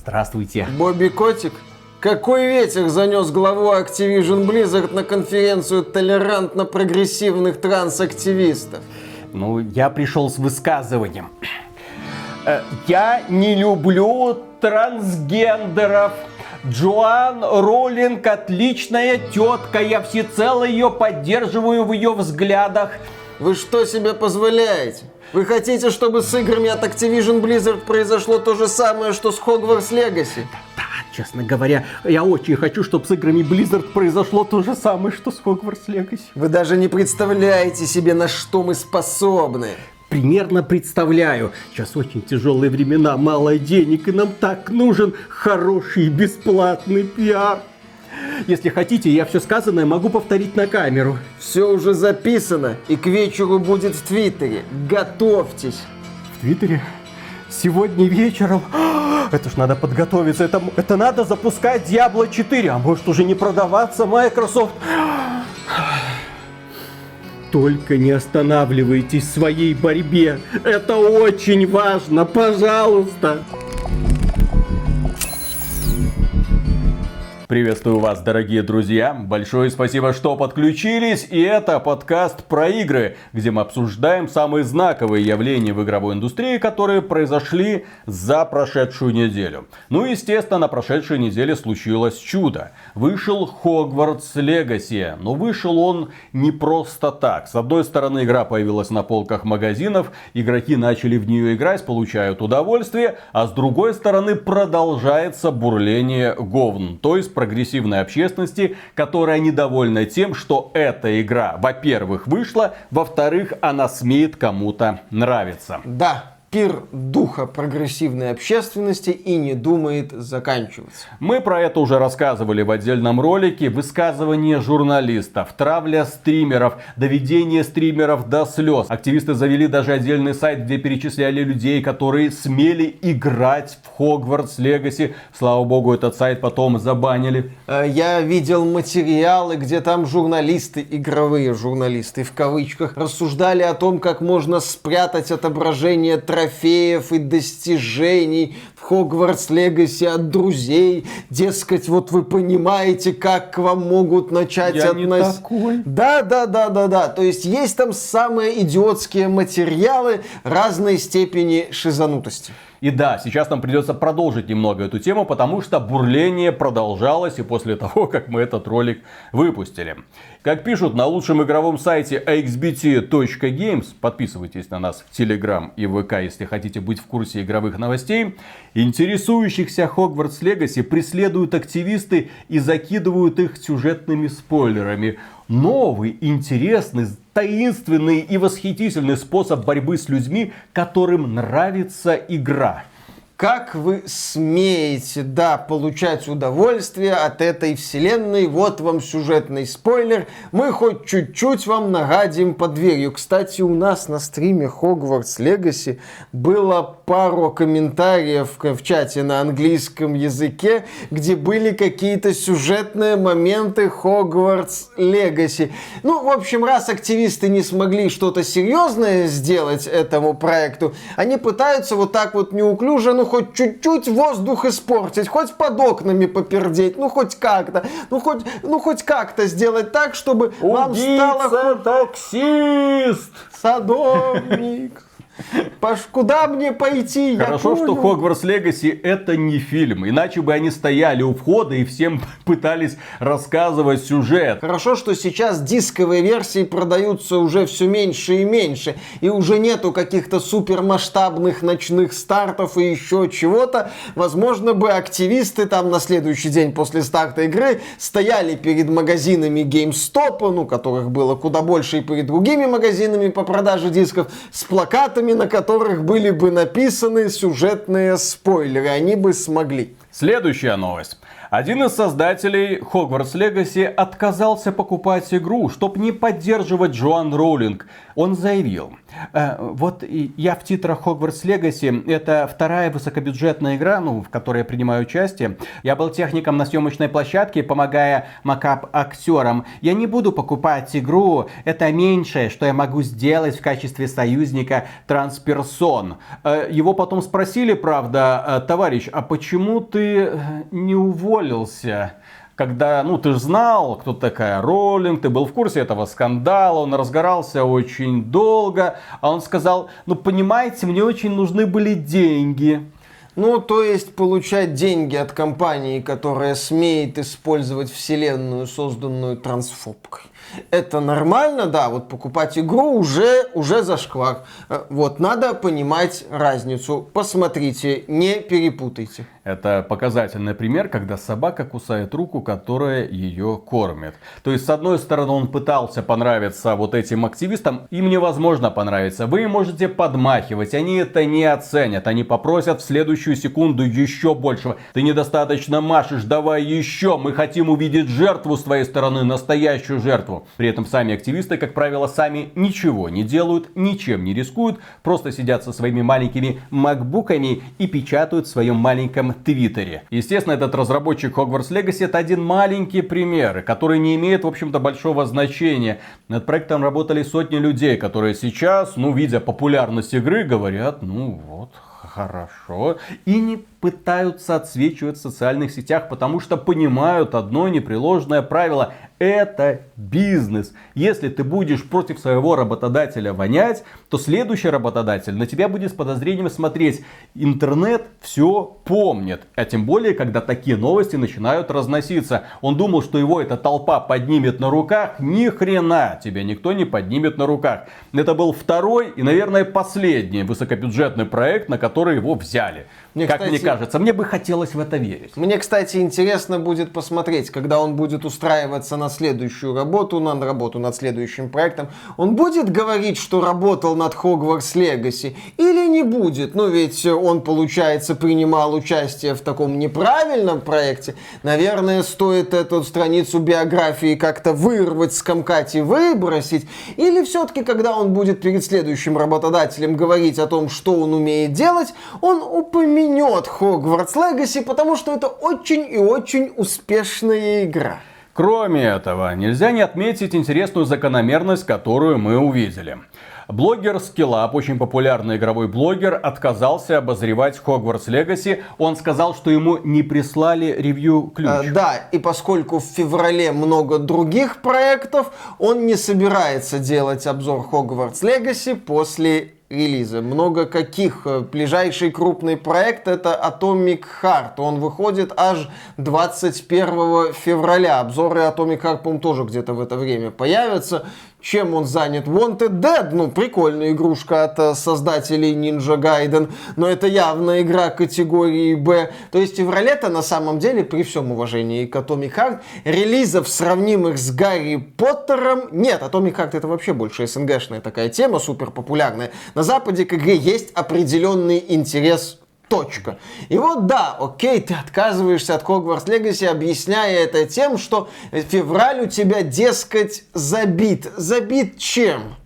Здравствуйте. Бобби Котик? Какой ветер занес главу Activision Blizzard на конференцию толерантно-прогрессивных трансактивистов? Ну, я пришел с высказыванием. Э, я не люблю трансгендеров. Джоан Роллинг отличная тетка, я всецело ее поддерживаю в ее взглядах. Вы что себе позволяете? Вы хотите, чтобы с играми от Activision Blizzard произошло то же самое, что с Hogwarts Legacy? Да, честно говоря, я очень хочу, чтобы с играми Blizzard произошло то же самое, что с Hogwarts Legacy. Вы даже не представляете себе, на что мы способны. Примерно представляю. Сейчас очень тяжелые времена, мало денег, и нам так нужен хороший бесплатный пиар. Если хотите, я все сказанное могу повторить на камеру. Все уже записано и к вечеру будет в Твиттере. Готовьтесь. В Твиттере? Сегодня вечером? Это ж надо подготовиться. Это, это надо запускать Diablo 4. А может уже не продаваться Microsoft? Только не останавливайтесь в своей борьбе. Это очень важно. Пожалуйста. Приветствую вас, дорогие друзья. Большое спасибо, что подключились. И это подкаст про игры, где мы обсуждаем самые знаковые явления в игровой индустрии, которые произошли за прошедшую неделю. Ну, естественно, на прошедшей неделе случилось чудо. Вышел Hogwarts Legacy. Но вышел он не просто так. С одной стороны, игра появилась на полках магазинов, игроки начали в нее играть, получают удовольствие, а с другой стороны, продолжается бурление говн. То есть прогрессивной общественности, которая недовольна тем, что эта игра, во-первых, вышла, во-вторых, она смеет кому-то нравиться. Да, пир духа прогрессивной общественности и не думает заканчиваться. Мы про это уже рассказывали в отдельном ролике. Высказывания журналистов, травля стримеров, доведение стримеров до слез. Активисты завели даже отдельный сайт, где перечисляли людей, которые смели играть в Хогвартс Легаси. Слава богу, этот сайт потом забанили. Э, я видел материалы, где там журналисты, игровые журналисты в кавычках, рассуждали о том, как можно спрятать отображение трофеев и достижений в Хогвартс Легаси от друзей. Дескать, вот вы понимаете, как к вам могут начать относиться. Да, да, да, да, да. То есть есть там самые идиотские материалы разной степени шизанутости. И да, сейчас нам придется продолжить немного эту тему, потому что бурление продолжалось и после того, как мы этот ролик выпустили. Как пишут на лучшем игровом сайте axbt.games, подписывайтесь на нас в Telegram и ВК, если хотите быть в курсе игровых новостей, интересующихся Хогвартс Легаси преследуют активисты и закидывают их сюжетными спойлерами. Новый, интересный, таинственный и восхитительный способ борьбы с людьми, которым нравится игра. Как вы смеете, да, получать удовольствие от этой вселенной? Вот вам сюжетный спойлер. Мы хоть чуть-чуть вам нагадим под дверью. Кстати, у нас на стриме Hogwarts Legacy было пару комментариев в, чате на английском языке, где были какие-то сюжетные моменты Hogwarts Legacy. Ну, в общем, раз активисты не смогли что-то серьезное сделать этому проекту, они пытаются вот так вот неуклюже, ну, хоть чуть-чуть воздух испортить, хоть под окнами попердеть, ну, хоть как-то, ну, хоть, ну, хоть как-то сделать так, чтобы вам стало... таксист! Садовник! Паш, куда мне пойти? Хорошо, что. Хогвартс Легаси это не фильм. Иначе бы они стояли у входа и всем пытались рассказывать сюжет. Хорошо, что сейчас дисковые версии продаются уже все меньше и меньше. И уже нету каких-то супермасштабных ночных стартов и еще чего-то. Возможно бы активисты там на следующий день после старта игры стояли перед магазинами GameStop, ну, которых было куда больше и перед другими магазинами по продаже дисков, с плакатами, на которых были бы написаны сюжетные спойлеры. Они бы смогли. Следующая новость. Один из создателей Hogwarts Legacy отказался покупать игру, чтобы не поддерживать Джоан Роулинг. Он заявил, э, вот я в титрах Hogwarts Legacy, это вторая высокобюджетная игра, ну, в которой я принимаю участие. Я был техником на съемочной площадке, помогая макап актерам. Я не буду покупать игру, это меньшее, что я могу сделать в качестве союзника трансперсон. Э, его потом спросили, правда, «Э, товарищ, а почему ты не уволился? Когда, ну, ты же знал, кто такая Роллинг, ты был в курсе этого скандала, он разгорался очень долго, а он сказал, ну, понимаете, мне очень нужны были деньги. Ну, то есть получать деньги от компании, которая смеет использовать вселенную, созданную трансфобкой. Это нормально, да, вот покупать игру уже, уже зашквар. Э, вот, надо понимать разницу. Посмотрите, не перепутайте. Это показательный пример, когда собака кусает руку, которая ее кормит. То есть, с одной стороны, он пытался понравиться вот этим активистам, им невозможно понравиться. Вы можете подмахивать, они это не оценят, они попросят в следующую секунду еще большего. Ты недостаточно машешь, давай еще, мы хотим увидеть жертву с твоей стороны, настоящую жертву. При этом сами активисты, как правило, сами ничего не делают, ничем не рискуют, просто сидят со своими маленькими макбуками и печатают в своем маленьком твиттере. Естественно, этот разработчик Hogwarts Legacy это один маленький пример, который не имеет, в общем-то, большого значения. Над проектом работали сотни людей, которые сейчас, ну, видя популярность игры, говорят, ну вот, хорошо. И не пытаются отсвечивать в социальных сетях, потому что понимают одно непреложное правило. Это бизнес. Если ты будешь против своего работодателя вонять, то следующий работодатель на тебя будет с подозрением смотреть. Интернет все помнит. А тем более, когда такие новости начинают разноситься. Он думал, что его эта толпа поднимет на руках. Ни хрена тебя никто не поднимет на руках. Это был второй и, наверное, последний высокобюджетный проект, на который его взяли. Мне, как кстати, мне кажется, мне бы хотелось в это верить. Мне, кстати, интересно будет посмотреть, когда он будет устраиваться на следующую работу, на работу над следующим проектом, он будет говорить, что работал над Хогвартс Легаси или не будет? Ну, ведь он, получается, принимал участие в таком неправильном проекте. Наверное, стоит эту страницу биографии как-то вырвать, скомкать и выбросить. Или все-таки, когда он будет перед следующим работодателем говорить о том, что он умеет делать, он упомянет поменет Hogwarts Legacy, потому что это очень и очень успешная игра. Кроме этого, нельзя не отметить интересную закономерность, которую мы увидели. Блогер Skillup, очень популярный игровой блогер, отказался обозревать Hogwarts Legacy. Он сказал, что ему не прислали ревью-ключ. А, да, и поскольку в феврале много других проектов, он не собирается делать обзор Hogwarts Legacy после релиза. Много каких. Э, ближайший крупный проект это Atomic Heart. Он выходит аж 21 февраля. Обзоры Atomic Heart, по тоже где-то в это время появятся. Чем он занят? Wanted Dead, ну, прикольная игрушка от э, создателей Ninja Gaiden, но это явно игра категории Б. То есть феврале-то на самом деле, при всем уважении к Atomic Heart, релизов, сравнимых с Гарри Поттером, нет. Atomic Heart это вообще больше СНГшная такая тема, супер популярная. На Западе к игре есть определенный интерес Точка. И вот да, окей, ты отказываешься от Hogwarts Legacy, объясняя это тем, что февраль у тебя, дескать, забит. Забит чем?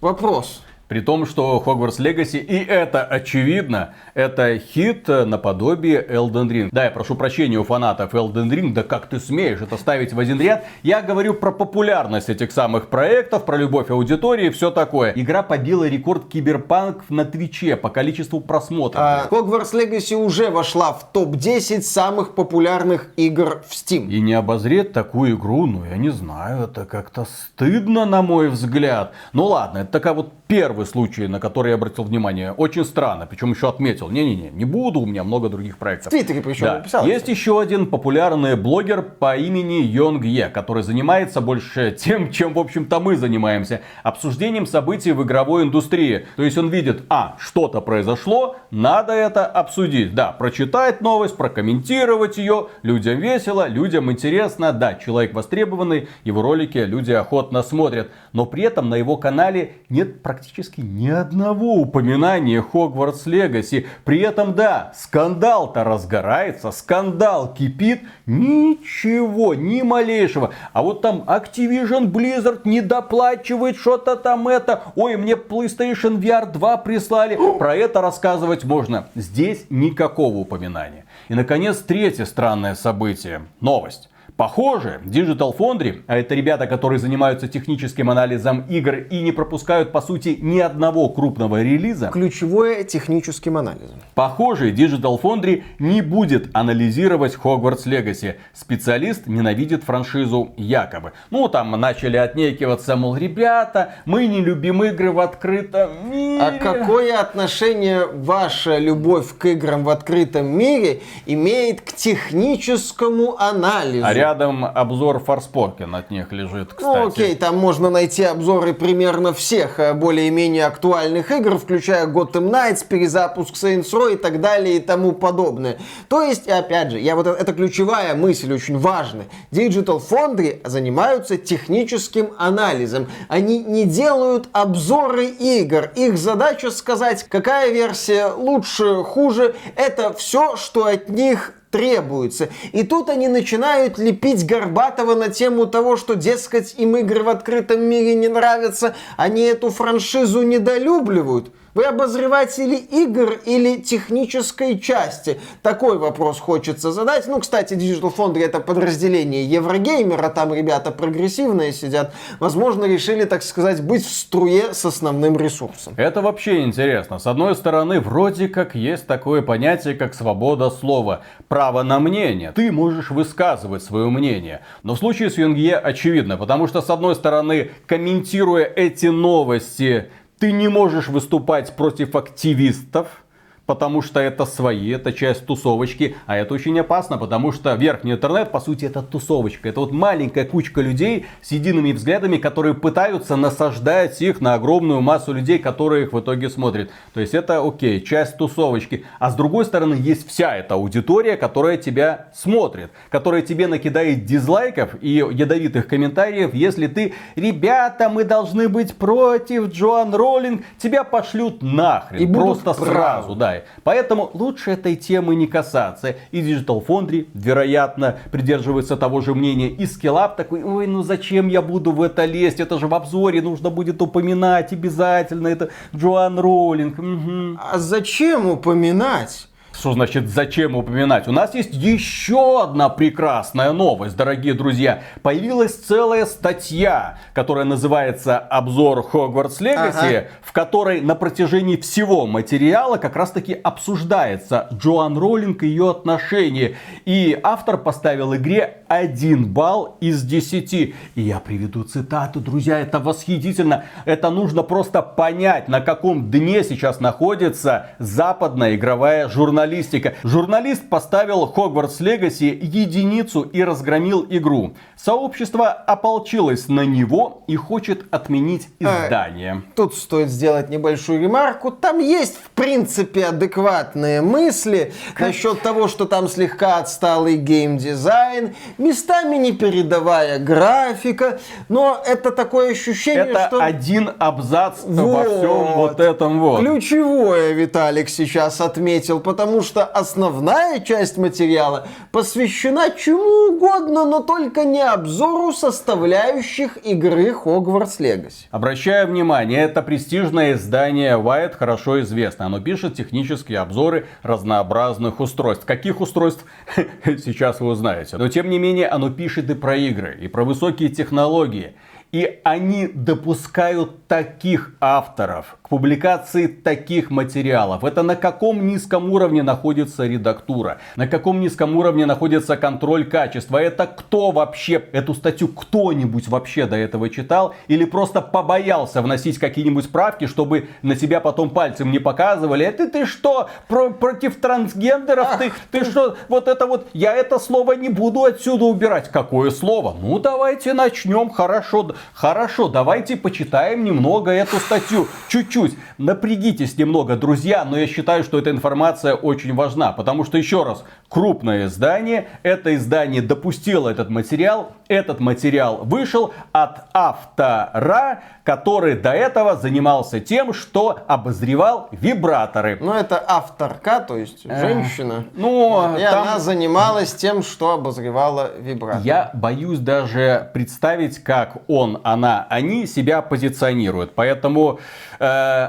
Вопрос. При том, что Hogwarts Legacy, и это очевидно, это хит наподобие Elden Ring. Да, я прошу прощения у фанатов Elden Ring, да как ты смеешь это ставить в один ряд? Я говорю про популярность этих самых проектов, про любовь аудитории все такое. Игра побила рекорд Киберпанк на Твиче по количеству просмотров. А, Hogwarts Legacy уже вошла в топ-10 самых популярных игр в Steam. И не обозреть такую игру, ну я не знаю, это как-то стыдно на мой взгляд. Ну ладно, это такая вот первый случай, на который я обратил внимание. Очень странно, причем еще отметил. Не-не-не, не буду, у меня много других проектов. В Твиттере причем да. написал. Есть еще один популярный блогер по имени Йонг Е, который занимается больше тем, чем, в общем-то, мы занимаемся. Обсуждением событий в игровой индустрии. То есть он видит, а, что-то произошло, надо это обсудить. Да, прочитать новость, прокомментировать ее. Людям весело, людям интересно. Да, человек востребованный, его ролики люди охотно смотрят. Но при этом на его канале нет практически практически ни одного упоминания Хогвартс Легаси. При этом, да, скандал-то разгорается, скандал кипит, ничего, ни малейшего. А вот там Activision Blizzard не доплачивает что-то там это. Ой, мне PlayStation VR 2 прислали. Про это рассказывать можно. Здесь никакого упоминания. И, наконец, третье странное событие. Новость. Похоже, Digital Foundry, а это ребята, которые занимаются техническим анализом игр и не пропускают, по сути, ни одного крупного релиза. Ключевое техническим анализом. Похоже, Digital Foundry не будет анализировать Hogwarts Legacy. Специалист ненавидит франшизу якобы. Ну, там начали отнекиваться, мол, ребята, мы не любим игры в открытом мире. А какое отношение ваша любовь к играм в открытом мире имеет к техническому анализу? А рядом обзор Forspoken от них лежит, кстати. Ну окей, там можно найти обзоры примерно всех э, более-менее актуальных игр, включая Gotham Knights, перезапуск Saints Row и так далее и тому подобное. То есть, опять же, я вот это ключевая мысль, очень важная. Digital Foundry занимаются техническим анализом. Они не делают обзоры игр. Их задача сказать, какая версия лучше, хуже. Это все, что от них требуется. И тут они начинают лепить Горбатова на тему того, что, дескать, им игры в открытом мире не нравятся, они эту франшизу недолюбливают. Вы обозреватели игр или технической части? Такой вопрос хочется задать. Ну, кстати, Digital Foundry это подразделение Еврогеймера, там ребята прогрессивные сидят. Возможно, решили, так сказать, быть в струе с основным ресурсом. Это вообще интересно. С одной стороны, вроде как есть такое понятие, как свобода слова. Право на мнение. Ты можешь высказывать свое мнение. Но в случае с Юнгье очевидно, потому что, с одной стороны, комментируя эти новости, ты не можешь выступать против активистов, потому что это свои, это часть тусовочки, а это очень опасно, потому что верхний интернет, по сути, это тусовочка. Это вот маленькая кучка людей с едиными взглядами, которые пытаются насаждать их на огромную массу людей, которые их в итоге смотрят. То есть это окей, часть тусовочки. А с другой стороны, есть вся эта аудитория, которая тебя смотрит, которая тебе накидает дизлайков и ядовитых комментариев, если ты, ребята, мы должны быть против Джоан Роллинг, тебя пошлют нахрен. И просто сразу, да. Поэтому лучше этой темы не касаться. И Digital Foundry, вероятно, придерживается того же мнения. И Skillab такой, ой, ну зачем я буду в это лезть? Это же в обзоре нужно будет упоминать обязательно. Это Джоан Роллинг. Мгм. А зачем упоминать? Что значит зачем упоминать? У нас есть еще одна прекрасная новость, дорогие друзья. Появилась целая статья, которая называется «Обзор Хогвартс Легаси», Ага. в которой на протяжении всего материала как раз таки обсуждается Джоан Роллинг и ее отношения. И автор поставил игре 1 балл из 10. И я приведу цитату, друзья, это восхитительно. Это нужно просто понять, на каком дне сейчас находится западная игровая журналистика. Журналист поставил Хогвартс Легаси единицу и разгромил игру. Сообщество ополчилось на него и хочет отменить А, издание. Тут стоит сделать небольшую ремарку. Там есть, в принципе, адекватные мысли насчет того, что там слегка отсталый геймдизайн, местами непередовая графика, но это такое ощущение, Это что... один абзац во Вот. всем вот этом вот. Ключевое Виталик сейчас отметил, потому что основная часть материала посвящена чему угодно, но только не обзору составляющих игры Hogwarts Legacy. Обращаю внимание, это престижное издание Wired хорошо известно. Оно пишет технические обзоры разнообразных устройств. Каких устройств? Сейчас вы узнаете. Но тем не менее, оно пишет и про игры, и про высокие технологии. И они допускают таких авторов к публикации таких материалов. Это на каком низком уровне находится редактура? На каком низком уровне находится контроль качества? Это кто вообще эту статью кто-нибудь вообще до этого читал? Или просто побоялся вносить какие-нибудь справки, чтобы на тебя потом пальцем не показывали? Это ты что, про- против трансгендеров? ты, ты что, вот это вот, я это слово не буду отсюда убирать. Какое слово? Ну давайте начнем, хорошо, хорошо, давайте почитаем немного эту статью, чуть-чуть. Напрягитесь немного, друзья, но я считаю, что эта информация очень важна, потому что, еще раз, крупное издание, это издание допустило этот материал этот материал вышел от автора, который до этого занимался тем, что обозревал вибраторы. Ну, это авторка, то есть женщина. Ну, и там- она занималась тем, что обозревала вибратор. Я боюсь даже представить, как он, она, они себя позиционируют. Поэтому э,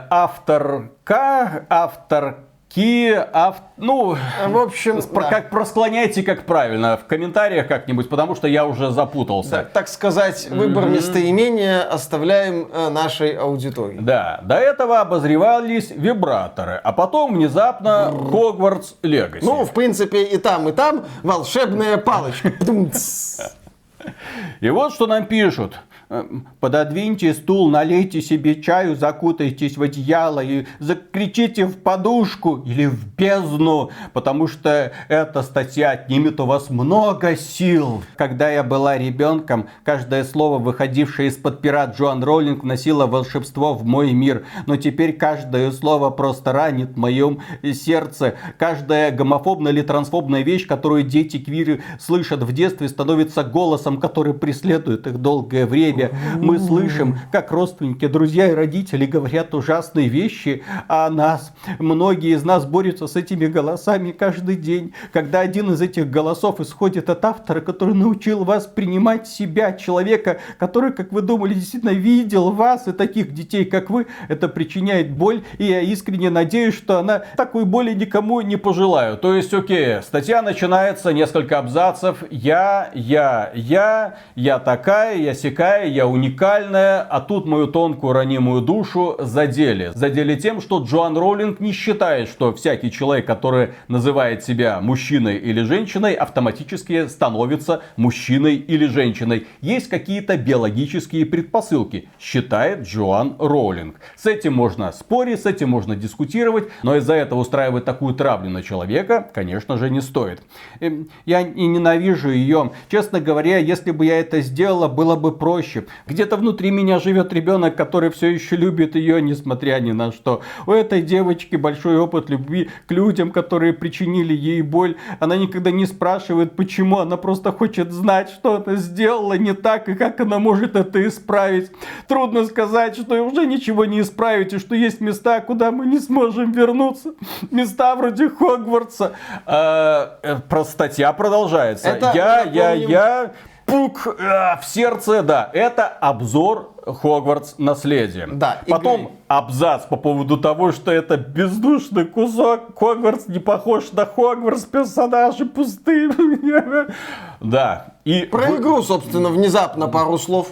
авторка, авторки, ав... ну, В общем, спро- да. как просклоняйте, как правильно, в комментариях как-нибудь, потому что я уже запутался. Да, так сказать, выбор местоимения оставляем э, нашей аудитории. Да, до этого обозревались вибраторы, а потом внезапно Хогвартс Легаси. Ну, в принципе, и там, и там волшебная палочка. И вот что нам пишут. Эм, Пододвиньте стул, налейте себе чаю, закутайтесь в одеяло и закричите в подушку или в бездну, потому что эта статья отнимет у вас много сил. Когда я была ребенком, каждое слово, выходившее из-под пера Джоан Роллинг, вносило волшебство в мой мир. Но теперь каждое слово просто ранит в моем сердце. Каждая гомофобная или трансфобная вещь, которую дети квиры слышат в детстве, становится голосом, который преследует их долгое время. Мы слышим, как родственники, друзья и родители говорят ужасные вещи о нас. Многие из нас борются с этими голосами каждый день. Когда один из этих голосов исходит от автора, который научил вас принимать себя, человека, который, как вы думали, действительно видел вас и таких детей, как вы, это причиняет боль. И я искренне надеюсь, что она такой боли никому не пожелаю. То есть, окей, статья начинается, несколько абзацев. Я, я, я, я такая, я сякая, я уникальная, а тут мою тонкую ранимую душу задели. Задели тем, что Джоан Роулинг не считает, что всякий человек, который называет себя мужчиной или женщиной, автоматически становится мужчиной или женщиной. Есть какие-то биологические предпосылки, считает Джоан Роулинг. С этим можно спорить, с этим можно дискутировать, но из-за этого устраивать такую травлю на человека, конечно же, не стоит. Эм, Я и ненавижу ее. Честно говоря, если бы я это сделала, было бы проще. Где-то внутри меня живет ребенок, который все еще любит ее, несмотря ни на что. У этой девочки большой опыт любви к людям, которые причинили ей боль. Она никогда не спрашивает, почему. Она просто хочет знать, что она сделала не так и как она может это исправить. Трудно сказать, что уже ничего не исправить, и что есть места, куда мы не сможем вернуться. Места вроде Хогвартса. А, э, про статья продолжается. Это, я, я, я, пук, а, в сердце, да. Это обзор Хогвартс наследие. Да, Потом игры. абзац по поводу того, что это бездушный кусок. Хогвартс не похож на Хогвартс, персонажи пустые. Да. И Про игру, собственно, внезапно пару слов.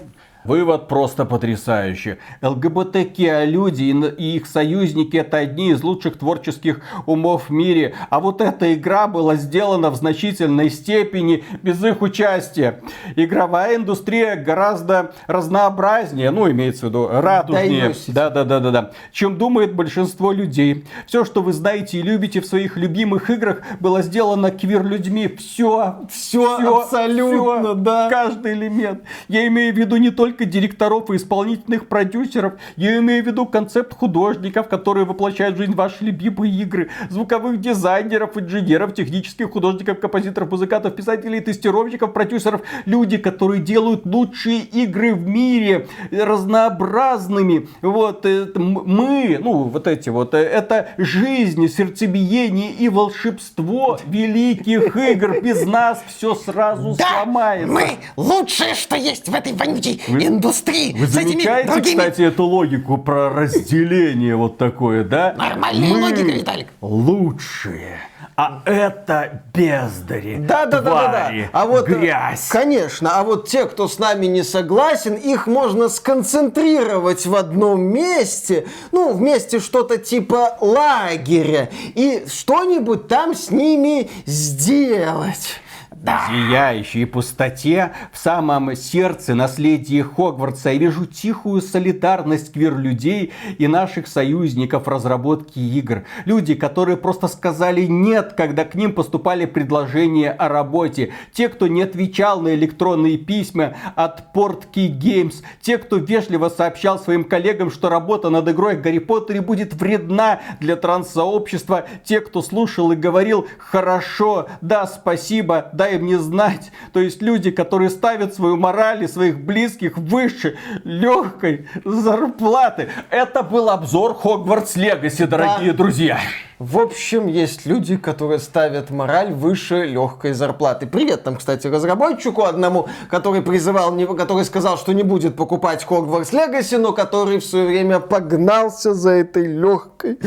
Вывод просто потрясающий. ЛГБТК люди и их союзники это одни из лучших творческих умов в мире. А вот эта игра была сделана в значительной степени без их участия. Игровая индустрия гораздо разнообразнее, ну имеется в виду радужнее. Да, да, да, да, да. Чем думает большинство людей. Все, что вы знаете и любите в своих любимых играх, было сделано квир-людьми. Все, Всё, абсолютно, да. Каждый элемент. Я имею в виду не только директоров и исполнительных продюсеров. Я имею в виду концепт художников, которые воплощают в жизнь ваши любимые игры. Звуковых дизайнеров, инженеров, технических художников, композиторов, музыкантов, писателей, тестировщиков, продюсеров. Люди, которые делают лучшие игры в мире. Разнообразными. Вот э, мы, ну вот эти вот, э, это жизнь, сердцебиение и волшебство великих игр. Без нас все сразу сломается. мы лучшее, что есть в этой вонючей индустрии. Вы с этими замечаете, другими... кстати, эту логику про разделение вот такое, да? Нормальная Мы логика, Виталик. лучшие, а это бездари, Да, да, да, да, да. твари, А вот, э, грязь. конечно, а вот те, кто с нами не согласен, их можно сконцентрировать в одном месте, ну, вместе что-то типа лагеря, и что-нибудь там с ними сделать. Да. зияющей пустоте, в самом сердце наследия Хогвартса я вижу тихую солидарность квир-людей и наших союзников в разработке игр. Люди, которые просто сказали «нет», когда к ним поступали предложения о работе. Те, кто не отвечал на электронные письма от Portkey Games. Те, кто вежливо сообщал своим коллегам, что работа над игрой Гарри Поттере будет вредна для транссообщества. Те, кто слушал и говорил «хорошо», «да, спасибо», «да, никогда им не знать. То есть люди, которые ставят свою мораль и своих близких выше легкой зарплаты. Это был обзор Хогвартс Легаси, дорогие Да. друзья. В общем, есть люди, которые ставят мораль выше легкой зарплаты. Привет там, кстати, разработчику одному, который призывал, который сказал, что не будет покупать Hogwarts Legacy, но который в свое время погнался за этой легкой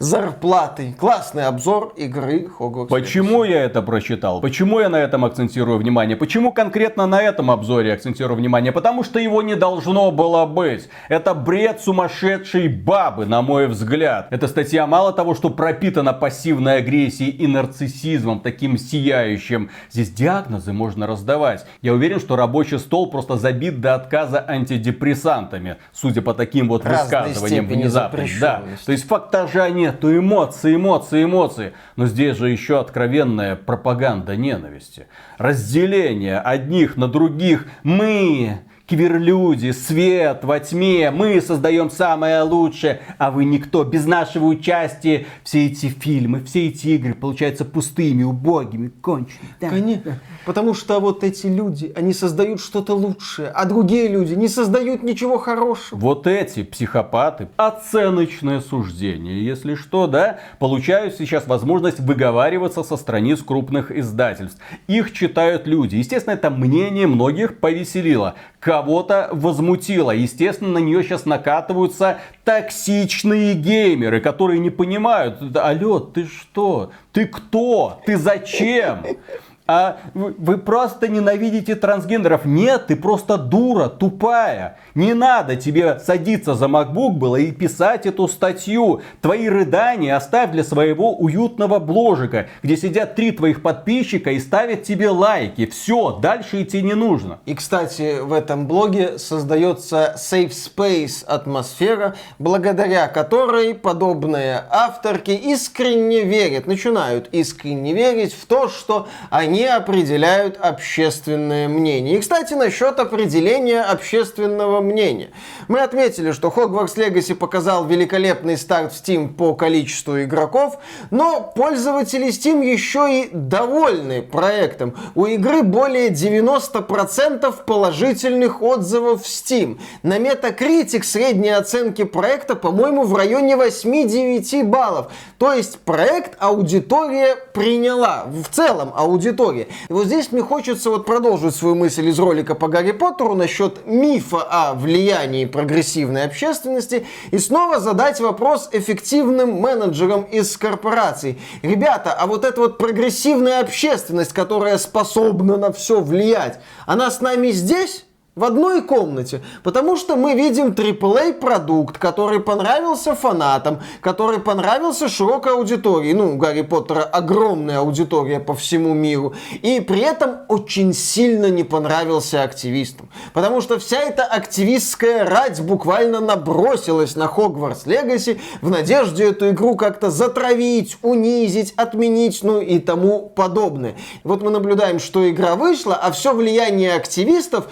зарплатой. Классный обзор игры Hogwarts Почему я это прочитал? Почему я на этом акцентирую внимание? Почему конкретно на этом обзоре акцентирую внимание? Потому что его не должно было быть. Это бред сумасшедшей бабы, на мой взгляд. Эта статья мало того, что пропитана пассивной агрессией и нарциссизмом, таким сияющим. Здесь диагнозы можно раздавать. Я уверен, что рабочий стол просто забит до отказа антидепрессантами, судя по таким вот Разной высказываниям внезапным. Да. То есть фактажа нету, эмоции, эмоции, эмоции. Но здесь же еще откровенная пропаганда ненависти. Разделение одних на других. Мы, квирлюди, свет во тьме, мы создаем самое лучшее, а вы никто. Без нашего участия все эти фильмы, все эти игры получаются пустыми, убогими, конченными. Да. Конечно. Потому что вот эти люди, они создают что-то лучшее, а другие люди не создают ничего хорошего. Вот эти психопаты, оценочное суждение, если что, да, получают сейчас возможность выговариваться со страниц крупных издательств. Их читают люди. Естественно, это мнение многих повеселило. Кого-то возмутило. Естественно, на нее сейчас накатываются токсичные геймеры, которые не понимают, «Да, алло, ты что? Ты кто? Ты зачем? А вы, просто ненавидите трансгендеров. Нет, ты просто дура, тупая. Не надо тебе садиться за MacBook было и писать эту статью. Твои рыдания оставь для своего уютного бложика, где сидят три твоих подписчика и ставят тебе лайки. Все, дальше идти не нужно. И, кстати, в этом блоге создается safe space атмосфера, благодаря которой подобные авторки искренне верят, начинают искренне верить в то, что они определяют общественное мнение. И, кстати, насчет определения общественного мнения. Мы отметили, что Hogwarts Legacy показал великолепный старт в Steam по количеству игроков, но пользователи Steam еще и довольны проектом. У игры более 90% положительных отзывов в Steam. На Metacritic средние оценки проекта, по-моему, в районе 8-9 баллов. То есть проект аудитория приняла. В целом аудитория. И вот здесь мне хочется вот продолжить свою мысль из ролика по Гарри Поттеру насчет мифа о влиянии прогрессивной общественности и снова задать вопрос эффективным менеджерам из корпораций. Ребята, а вот эта вот прогрессивная общественность, которая способна на все влиять, она с нами здесь? В одной комнате, потому что мы видим AAA продукт, который понравился фанатам, который понравился широкой аудитории. Ну, у Гарри Поттера огромная аудитория по всему миру. И при этом очень сильно не понравился активистам. Потому что вся эта активистская рать буквально набросилась на Хогвартс Легаси в надежде эту игру как-то затравить, унизить, отменить, ну и тому подобное. Вот мы наблюдаем, что игра вышла, а все влияние активистов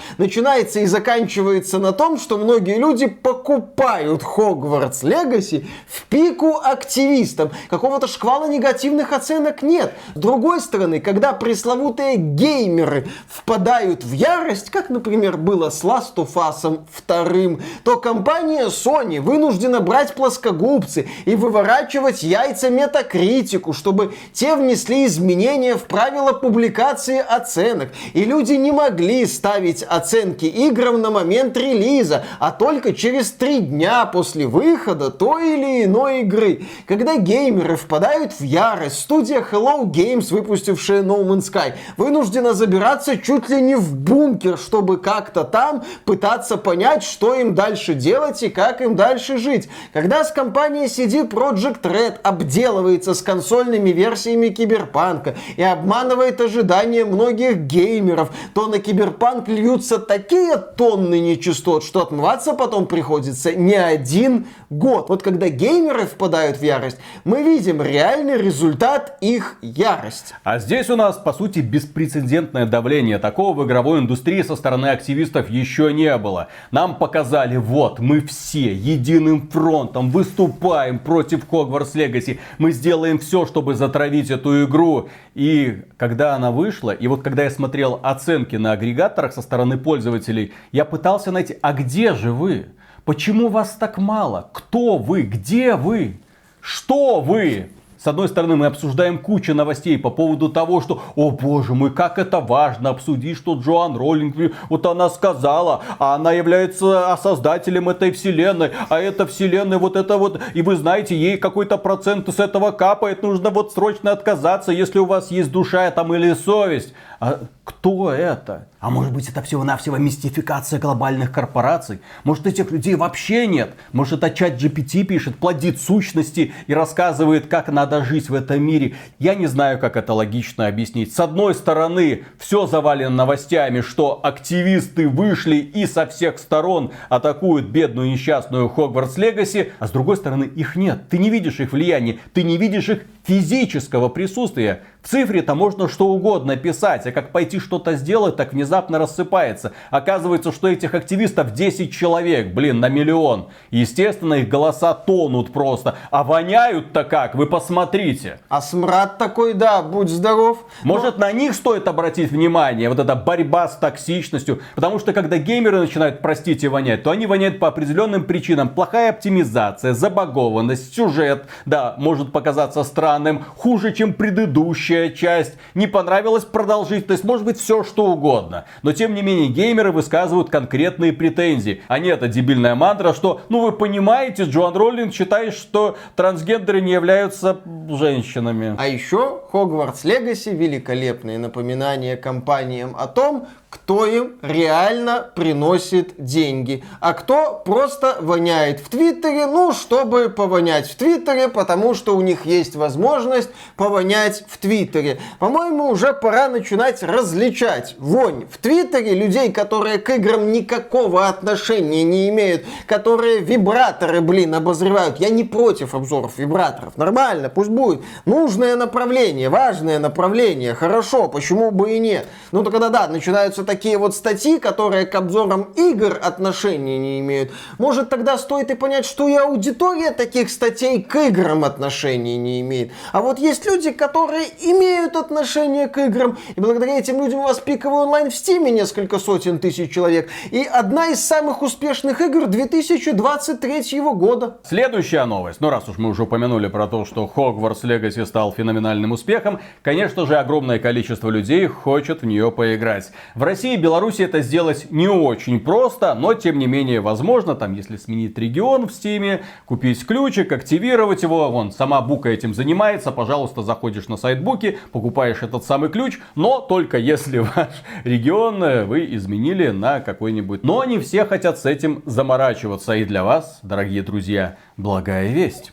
начинается и заканчивается на том, что многие люди покупают Хогвартс Легаси в пику активистам. Какого-то шквала негативных оценок нет. С другой стороны, когда пресловутые геймеры впадают в ярость, как, например, было с Last of Us 2, то компания Sony вынуждена брать плоскогубцы и выворачивать яйца метакритику, чтобы те внесли изменения в правила публикации оценок. И люди не могли ставить оценки играм на момент релиза, а только через три дня после выхода той или иной игры. Когда геймеры впадают в ярость, студия Hello Games, выпустившая No Man's Sky, вынуждена забираться чуть ли не в бункер, чтобы как-то там пытаться понять, что им дальше делать и как им дальше жить. Когда с компанией CD Project Red обделывается с консольными версиями Киберпанка и обманывает ожидания многих геймеров, то на Киберпанк льются такие такие тонны нечистот, что отмываться потом приходится? Не один год. Вот когда геймеры впадают в ярость, мы видим реальный результат их ярости. А здесь у нас, по сути, беспрецедентное давление. Такого в игровой индустрии со стороны активистов еще не было. Нам показали, вот, мы все единым фронтом выступаем против Hogwarts Legacy. Мы сделаем все, чтобы затравить эту игру. И когда она вышла, и вот когда я смотрел оценки на агрегаторах со стороны пользователей, я пытался найти, а где же вы? Почему вас так мало? Кто вы? Где вы? Что вы? С одной стороны, мы обсуждаем кучу новостей по поводу того, что, о боже мой, как это важно обсудить, что Джоан Роллинг, вот она сказала, а она является создателем этой вселенной, а эта вселенная вот это вот, и вы знаете, ей какой-то процент с этого капает, нужно вот срочно отказаться, если у вас есть душа там или совесть. А кто это? А может быть это всего-навсего мистификация глобальных корпораций? Может этих людей вообще нет? Может это чат GPT пишет, плодит сущности и рассказывает, как надо жить в этом мире? Я не знаю, как это логично объяснить. С одной стороны, все завалено новостями, что активисты вышли и со всех сторон атакуют бедную несчастную Хогвартс Легаси, а с другой стороны, их нет. Ты не видишь их влияния, ты не видишь их физического присутствия. В цифре-то можно что угодно писать, а как пойти что-то сделать, так внезапно рассыпается. Оказывается, что этих активистов 10 человек, блин, на миллион. Естественно, их голоса тонут просто. А воняют-то как, вы посмотрите. А смрад такой, да, будь здоров. Может, Но... на них стоит обратить внимание, вот эта борьба с токсичностью. Потому что, когда геймеры начинают, простите, вонять, то они воняют по определенным причинам. Плохая оптимизация, забагованность, сюжет, да, может показаться странным, хуже, чем предыдущий следующая часть, не понравилась продолжительность, может быть все что угодно. Но тем не менее геймеры высказывают конкретные претензии. А не эта дебильная мантра, что, ну вы понимаете, Джоан Роллинг считает, что трансгендеры не являются женщинами. А еще Хогвартс Легаси великолепные напоминания компаниям о том, кто им реально приносит деньги, а кто просто воняет в Твиттере, ну, чтобы повонять в Твиттере, потому что у них есть возможность повонять в Твиттере. По-моему, уже пора начинать различать вонь в Твиттере людей, которые к играм никакого отношения не имеют, которые вибраторы, блин, обозревают. Я не против обзоров вибраторов, нормально, пусть будет. Нужное направление, важное направление, хорошо, почему бы и нет. Ну, то когда, да, начинаются такие вот статьи, которые к обзорам игр отношения не имеют, может тогда стоит и понять, что и аудитория таких статей к играм отношения не имеет. А вот есть люди, которые имеют отношение к играм, и благодаря этим людям у вас пиковый онлайн в Стиме несколько сотен тысяч человек. И одна из самых успешных игр 2023 года. Следующая новость. Ну, раз уж мы уже упомянули про то, что Hogwarts Legacy стал феноменальным успехом, конечно же, огромное количество людей хочет в нее поиграть. В России и Беларуси это сделать не очень просто, но тем не менее возможно, там, если сменить регион в Стиме, купить ключик, активировать его, вон, сама Бука этим занимается, пожалуйста, заходишь на сайт Буки, покупаешь этот самый ключ, но только если ваш регион э, вы изменили на какой-нибудь. Но не все хотят с этим заморачиваться, и для вас, дорогие друзья, благая весть.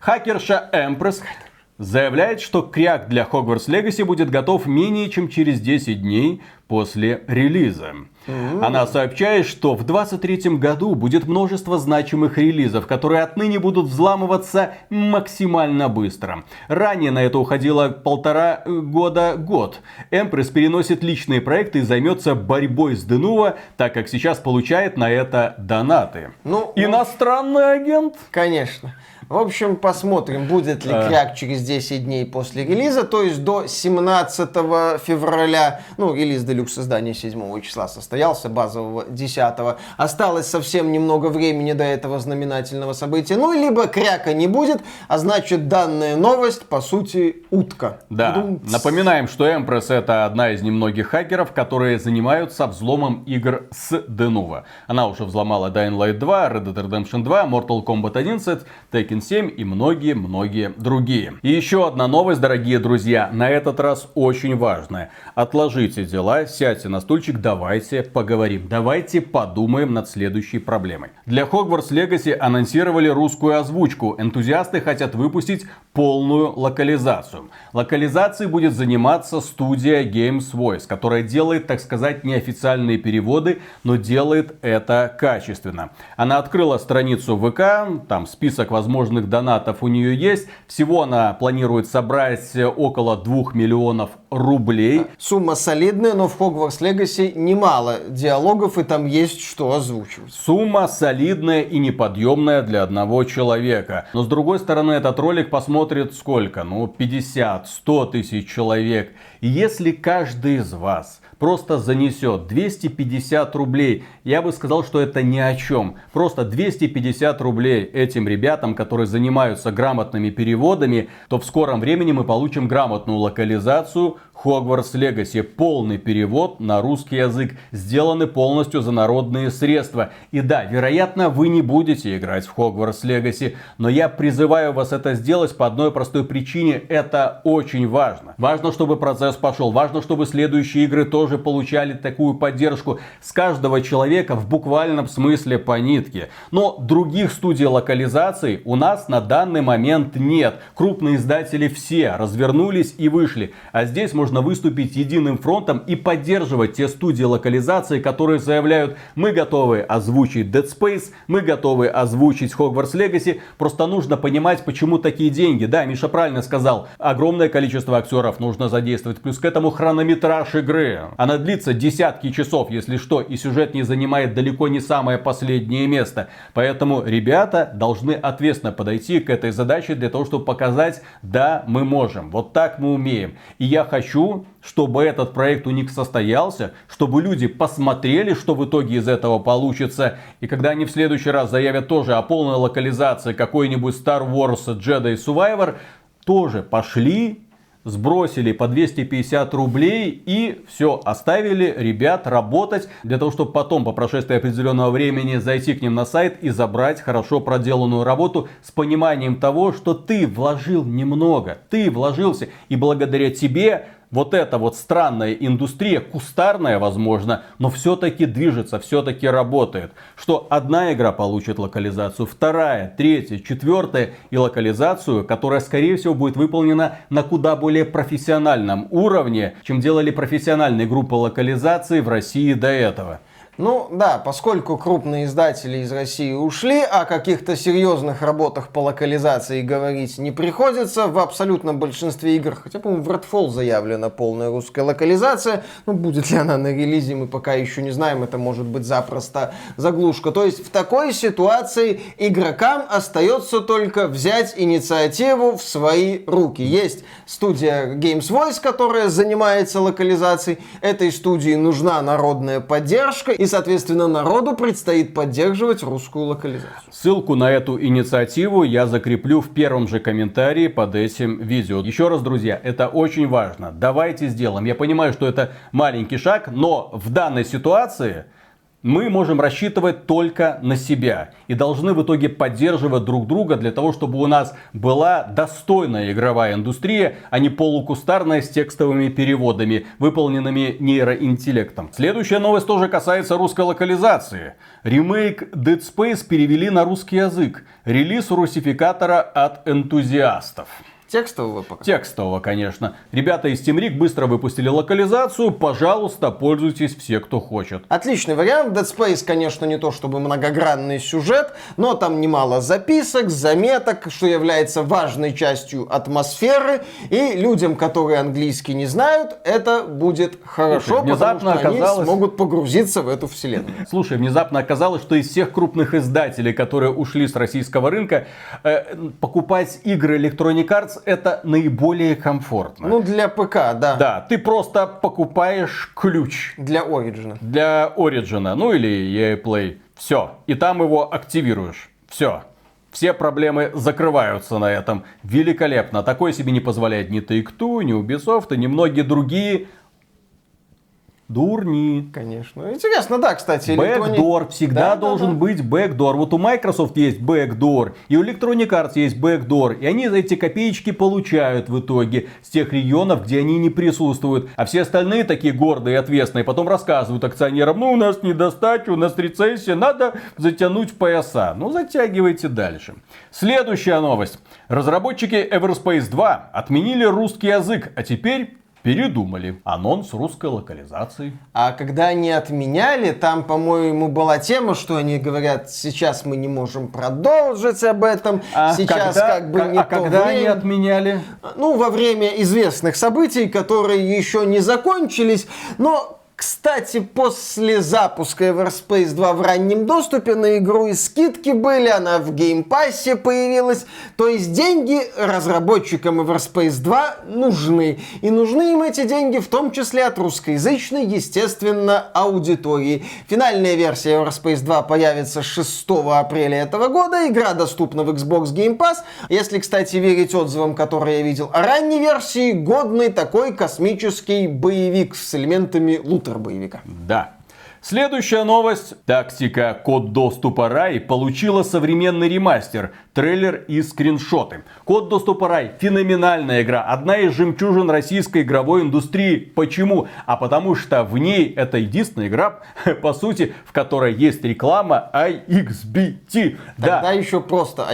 Хакерша Empress заявляет, что кряк для Hogwarts Legacy будет готов менее чем через 10 дней после релиза. Она сообщает, что в 2023 году будет множество значимых релизов, которые отныне будут взламываться максимально быстро. Ранее на это уходило полтора года год. Эмпресс переносит личные проекты и займется борьбой с Денува, так как сейчас получает на это донаты. Ну, Иностранный агент? Конечно. В общем, посмотрим, будет ли кряк через 10 дней после релиза, то есть до 17 февраля, ну, релиз делюкс издания 7 числа состоялся, базового 10. Осталось совсем немного времени до этого знаменательного события. Ну, либо кряка не будет, а значит, данная новость, по сути, утка. Да, Дум. напоминаем, что Empress это одна из немногих хакеров, которые занимаются взломом игр с Denuvo. Она уже взломала Dying Light 2, Red Dead Redemption 2, Mortal Kombat 11, Tekken 7 и многие-многие другие. И еще одна новость, дорогие друзья, на этот раз очень важная. Отложите дела, сядьте на стульчик, давайте поговорим. Давайте подумаем над следующей проблемой. Для Hogwarts Legacy анонсировали русскую озвучку. Энтузиасты хотят выпустить полную локализацию. Локализацией будет заниматься студия Games Voice, которая делает, так сказать, неофициальные переводы, но делает это качественно. Она открыла страницу ВК, там список возможных донатов у нее есть. Всего она планирует собрать около 2 миллионов рублей. Сумма солидная, но в Hogwarts Legacy немало диалогов, и там есть что озвучивать. Сумма солидная и неподъемная для одного человека. Но с другой стороны, этот ролик посмотрит сколько? Ну, 50-100 тысяч человек. И если каждый из вас просто занесет 250 рублей, я бы сказал, что это ни о чем. Просто 250 рублей этим ребятам, которые занимаются грамотными переводами, то в скором времени мы получим грамотную локализацию Hogwarts Legacy. Полный перевод на русский язык. Сделаны полностью за народные средства. И да, вероятно, вы не будете играть в Hogwarts Legacy. Но я призываю вас это сделать по одной простой причине. Это очень важно. Важно, чтобы процесс пошел. Важно, чтобы следующие игры тоже получали такую поддержку с каждого человека в буквальном смысле по нитке. Но других студий локализаций у нас на данный момент нет. Крупные издатели все развернулись и вышли. А здесь можно выступить единым фронтом и поддерживать те студии локализации, которые заявляют, мы готовы озвучить Dead Space, мы готовы озвучить Hogwarts Legacy, просто нужно понимать, почему такие деньги. Да, Миша правильно сказал, огромное количество актеров нужно задействовать, плюс к этому хронометраж игры. Она длится десятки часов, если что, и сюжет не занимает далеко не самое последнее место. Поэтому ребята должны ответственно подойти к этой задаче для того, чтобы показать, да, мы можем, вот так мы умеем. И я хочу хочу, чтобы этот проект у них состоялся, чтобы люди посмотрели, что в итоге из этого получится. И когда они в следующий раз заявят тоже о полной локализации какой-нибудь Star Wars Jedi Survivor, тоже пошли сбросили по 250 рублей и все, оставили ребят работать для того, чтобы потом, по прошествии определенного времени, зайти к ним на сайт и забрать хорошо проделанную работу с пониманием того, что ты вложил немного, ты вложился, и благодаря тебе вот эта вот странная индустрия, кустарная, возможно, но все-таки движется, все-таки работает. Что одна игра получит локализацию, вторая, третья, четвертая и локализацию, которая, скорее всего, будет выполнена на куда более профессиональном уровне, чем делали профессиональные группы локализации в России до этого. Ну да, поскольку крупные издатели из России ушли, о каких-то серьезных работах по локализации говорить не приходится. В абсолютном большинстве игр, хотя, по-моему, в Redfall заявлена полная русская локализация. Ну, будет ли она на релизе, мы пока еще не знаем. Это может быть запросто заглушка. То есть в такой ситуации игрокам остается только взять инициативу в свои руки. Есть студия Games Voice, которая занимается локализацией. Этой студии нужна народная поддержка и, соответственно, народу предстоит поддерживать русскую локализацию. Ссылку на эту инициативу я закреплю в первом же комментарии под этим видео. Еще раз, друзья, это очень важно. Давайте сделаем. Я понимаю, что это маленький шаг, но в данной ситуации мы можем рассчитывать только на себя. И должны в итоге поддерживать друг друга для того, чтобы у нас была достойная игровая индустрия, а не полукустарная с текстовыми переводами, выполненными нейроинтеллектом. Следующая новость тоже касается русской локализации. Ремейк Dead Space перевели на русский язык. Релиз русификатора от энтузиастов. Текстового пока? Текстового, конечно. Ребята из Team Rig быстро выпустили локализацию. Пожалуйста, пользуйтесь все, кто хочет. Отличный вариант. Dead Space, конечно, не то чтобы многогранный сюжет, но там немало записок, заметок, что является важной частью атмосферы. И людям, которые английский не знают, это будет хорошо, Слушай, потому что оказалось... они смогут погрузиться в эту вселенную. Слушай, внезапно оказалось, что из всех крупных издателей, которые ушли с российского рынка, э, покупать игры Electronic Arts это наиболее комфортно. Ну, для ПК, да. Да, ты просто покупаешь ключ. Для Origin. Для Origin, ну или EA Play. Все. И там его активируешь. Все. Все проблемы закрываются на этом. Великолепно. Такое себе не позволяет ни Take-Two, ни Ubisoft, ни многие другие дурни. Конечно. Интересно, да, кстати. Бэкдор, всегда Да, да, должен да. быть бэкдор. Вот у Microsoft есть бэкдор, и у Electronic Arts есть бэкдор. И они за эти копеечки получают в итоге с тех регионов, где они не присутствуют. А все остальные такие гордые и ответственные потом рассказывают акционерам, ну у нас недостача, у нас рецессия, надо затянуть пояса. Ну затягивайте дальше. Следующая новость. Разработчики Everspace 2 отменили русский язык, а теперь передумали. Анонс русской локализации. А когда они отменяли, там, по-моему, была тема, что они говорят, сейчас мы не можем продолжить об этом, А сейчас когда- как бы не а то когда они время». отменяли? Ну, во время известных событий, которые еще не закончились, но... Кстати, после запуска Everspace 2 в раннем доступе на игру и скидки были, она в геймпассе появилась. То есть деньги разработчикам Everspace 2 нужны. И нужны им эти деньги в том числе от русскоязычной, естественно, аудитории. Финальная версия Everspace 2 появится 6 апреля этого года. Игра доступна в Xbox Game Pass. Если, кстати, верить отзывам, которые я видел о ранней версии, годный такой космический боевик с элементами лутер-боевика. Да. Следующая новость. Тактика Код доступа Рай получила современный ремастер, трейлер и скриншоты. Код доступа Рай феноменальная игра, одна из жемчужин российской игровой индустрии. Почему? А потому что в ней это единственная игра, по сути, в которой есть реклама iXBT. Да, Тогда еще просто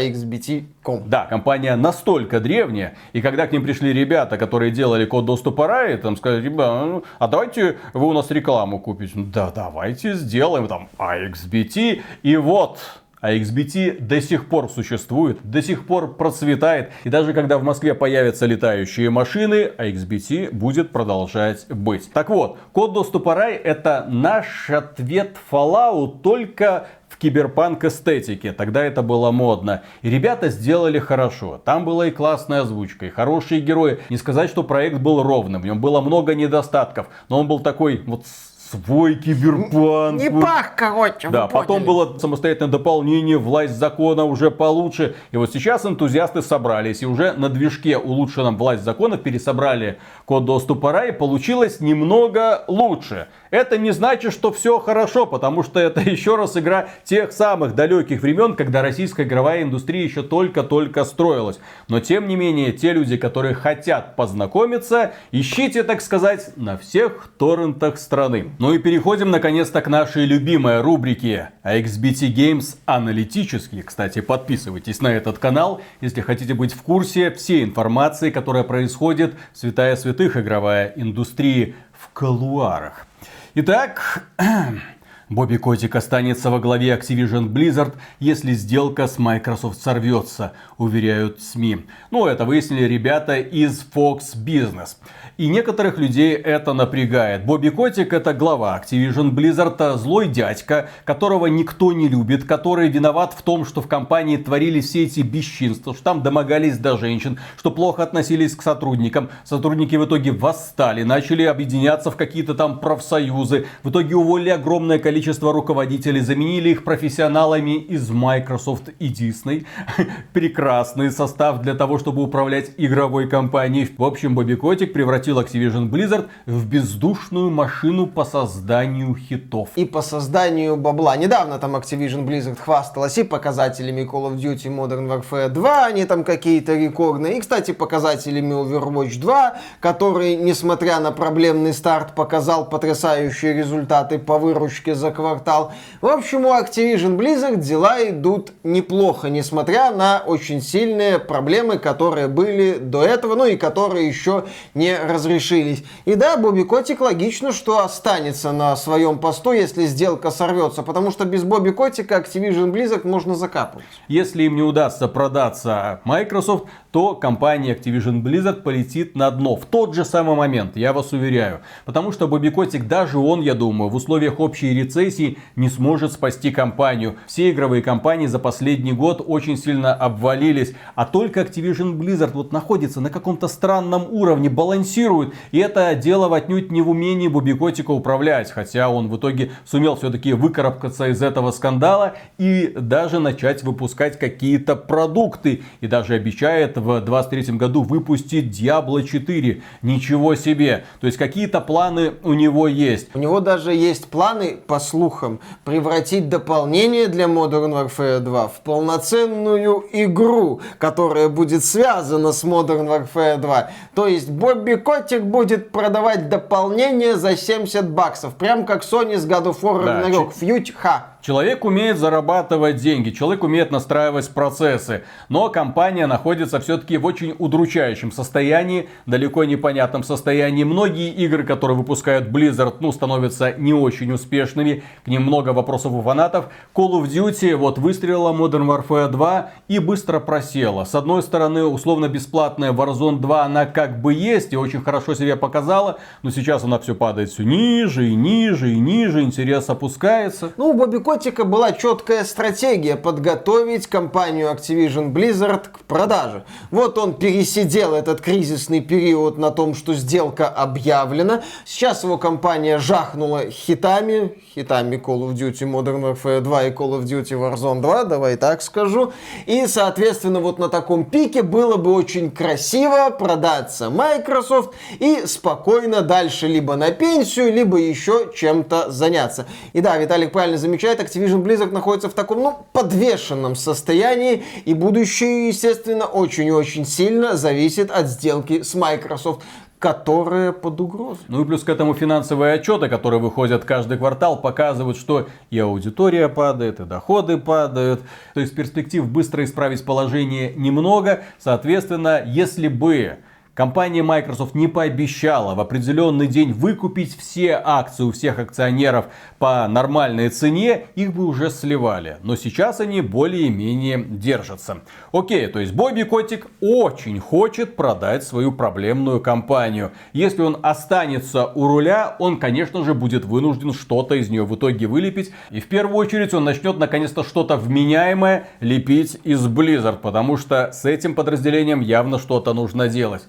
AXBT.com. Да, компания настолько древняя, и когда к ним пришли ребята, которые делали код доступа Рай, там сказали, ребята, ну, а давайте вы у нас рекламу купите. Ну, Да, давайте сделаем там AXBT, и вот AXBT до сих пор существует, до сих пор процветает. И даже когда в Москве появятся летающие машины, AXBT будет продолжать быть. Так вот, код доступа Рай это наш ответ Fallout только в киберпанк эстетике. Тогда это было модно. И ребята сделали хорошо. Там была и классная озвучка, и хорошие герои. Не сказать, что проект был ровным. В нем было много недостатков. Но он был такой вот свой киберпанк. Не пах, короче, Да, потом было самостоятельное дополнение, власть закона уже получше. И вот сейчас энтузиасты собрались и уже на движке улучшенном власть закона пересобрали код доступа рай. Получилось немного лучше. Это не значит, что все хорошо, потому что это еще раз игра тех самых далеких времен, когда российская игровая индустрия еще только-только строилась. Но тем не менее, те люди, которые хотят познакомиться, ищите, так сказать, на всех торрентах страны. Ну и переходим наконец-то к нашей любимой рубрике XBT Games аналитические. Кстати, подписывайтесь на этот канал, если хотите быть в курсе всей информации, которая происходит в святая святых игровая индустрии в колуарах. Итак, Бобби Котик останется во главе Activision Blizzard, если сделка с Microsoft сорвется, уверяют СМИ. Ну, это выяснили ребята из Fox Business. И некоторых людей это напрягает. Бобби Котик это глава Activision Blizzard, злой дядька, которого никто не любит, который виноват в том, что в компании творились все эти бесчинства, что там домогались до женщин, что плохо относились к сотрудникам. Сотрудники в итоге восстали, начали объединяться в какие-то там профсоюзы. В итоге уволили огромное количество руководителей, заменили их профессионалами из Microsoft и Disney. Прекрасный состав для того, чтобы управлять игровой компанией. В общем, Бобби Котик превратил Activision Blizzard в бездушную машину по созданию хитов. И по созданию бабла. Недавно там Activision Blizzard хвасталась и показателями Call of Duty Modern Warfare 2, они там какие-то рекордные. И, кстати, показателями Overwatch 2, который, несмотря на проблемный старт, показал потрясающие результаты по выручке за квартал. В общем, у Activision Blizzard дела идут неплохо, несмотря на очень сильные проблемы, которые были до этого, ну и которые еще не разрешились. И да, Бобби Котик логично, что останется на своем посту, если сделка сорвется, потому что без Бобби Котика Activision Blizzard можно закапывать. Если им не удастся продаться Microsoft, то компания Activision Blizzard полетит на дно в тот же самый момент, я вас уверяю. Потому что Бобби Котик, даже он, я думаю, в условиях общей рецессии рецессии не сможет спасти компанию. Все игровые компании за последний год очень сильно обвалились, а только Activision Blizzard вот находится на каком-то странном уровне, балансирует. И это дело отнюдь не в умении Бубикотика управлять, хотя он в итоге сумел все-таки выкарабкаться из этого скандала и даже начать выпускать какие-то продукты. И даже обещает в 2023 году выпустить Diablo 4. Ничего себе. То есть какие-то планы у него есть. У него даже есть планы, по слухам, превратить дополнение для Modern Warfare 2 в полноценную игру, которая будет связана с Modern Warfare 2. То есть Бобби Котик будет продавать дополнение за 70 баксов. Прям как Sony с God of War Да, Ragnarok. Фьють ха. Человек умеет зарабатывать деньги, человек умеет настраивать процессы, но компания находится все-таки в очень удручающем состоянии, далеко непонятном состоянии. Многие игры, которые выпускают Blizzard, ну, становятся не очень успешными, к ним много вопросов у фанатов. Call of Duty вот выстрелила Modern Warfare 2 и быстро просела. С одной стороны, условно-бесплатная Warzone 2, она как бы есть и очень хорошо себя показала, но сейчас она все падает все ниже и ниже и ниже, интерес опускается. Ну, у Бобби Котика была четкая стратегия подготовить компанию Activision Blizzard к продаже. Вот он пересидел этот кризисный период на том, что сделка объявлена. Сейчас его компания жахнула хитами, хитами Call of Duty Modern Warfare 2 и Call of Duty Warzone 2, давай так скажу. И, соответственно, вот на таком пике было бы очень красиво продаться Microsoft и спокойно дальше либо на пенсию, либо еще чем-то заняться. И да, Виталик правильно замечает, Activision Blizzard находится в таком, ну, подвешенном состоянии, и будущее, естественно, очень и очень сильно зависит от сделки с Microsoft которая под угрозой. Ну и плюс к этому финансовые отчеты, которые выходят каждый квартал, показывают, что и аудитория падает, и доходы падают. То есть перспектив быстро исправить положение немного. Соответственно, если бы компания Microsoft не пообещала в определенный день выкупить все акции у всех акционеров по нормальной цене, их бы уже сливали. Но сейчас они более-менее держатся. Окей, то есть Бобби Котик очень хочет продать свою проблемную компанию. Если он останется у руля, он, конечно же, будет вынужден что-то из нее в итоге вылепить. И в первую очередь он начнет наконец-то что-то вменяемое лепить из Blizzard, потому что с этим подразделением явно что-то нужно делать.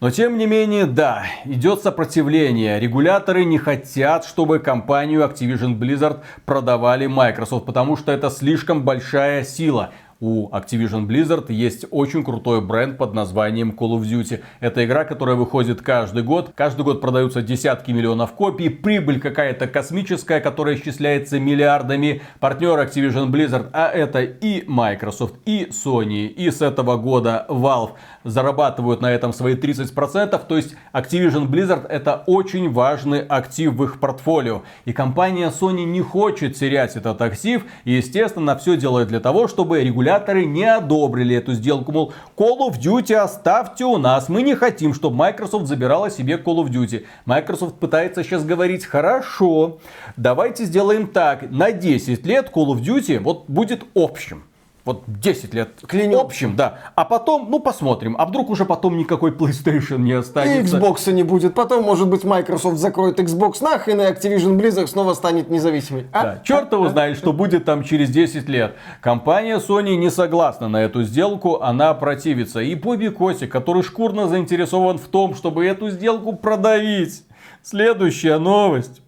Но тем не менее, да, идет сопротивление. Регуляторы не хотят, чтобы компанию Activision Blizzard продавали Microsoft, потому что это слишком большая сила. У Activision Blizzard есть очень крутой бренд под названием Call of Duty. Это игра, которая выходит каждый год. Каждый год продаются десятки миллионов копий. Прибыль какая-то космическая, которая исчисляется миллиардами. Партнер Activision Blizzard, а это и Microsoft, и Sony, и с этого года Valve зарабатывают на этом свои 30%. То есть Activision Blizzard это очень важный актив в их портфолио. И компания Sony не хочет терять этот актив. И естественно все делает для того, чтобы регулярно регуляторы не одобрили эту сделку. Мол, Call of Duty оставьте у нас. Мы не хотим, чтобы Microsoft забирала себе Call of Duty. Microsoft пытается сейчас говорить, хорошо, давайте сделаем так. На 10 лет Call of Duty вот будет общим. Вот 10 лет Клянем. общим, да. А потом, ну посмотрим. А вдруг уже потом никакой PlayStation не И останется. Xbox не будет. Потом, может быть, Microsoft закроет Xbox нахрен, и Activision Blizzard снова станет независимой. А? Да, черт его знает, что будет там через 10 лет. Компания Sony не согласна на эту сделку, она противится. И Бобби Котик, который шкурно заинтересован в том, чтобы эту сделку продавить. Следующая новость.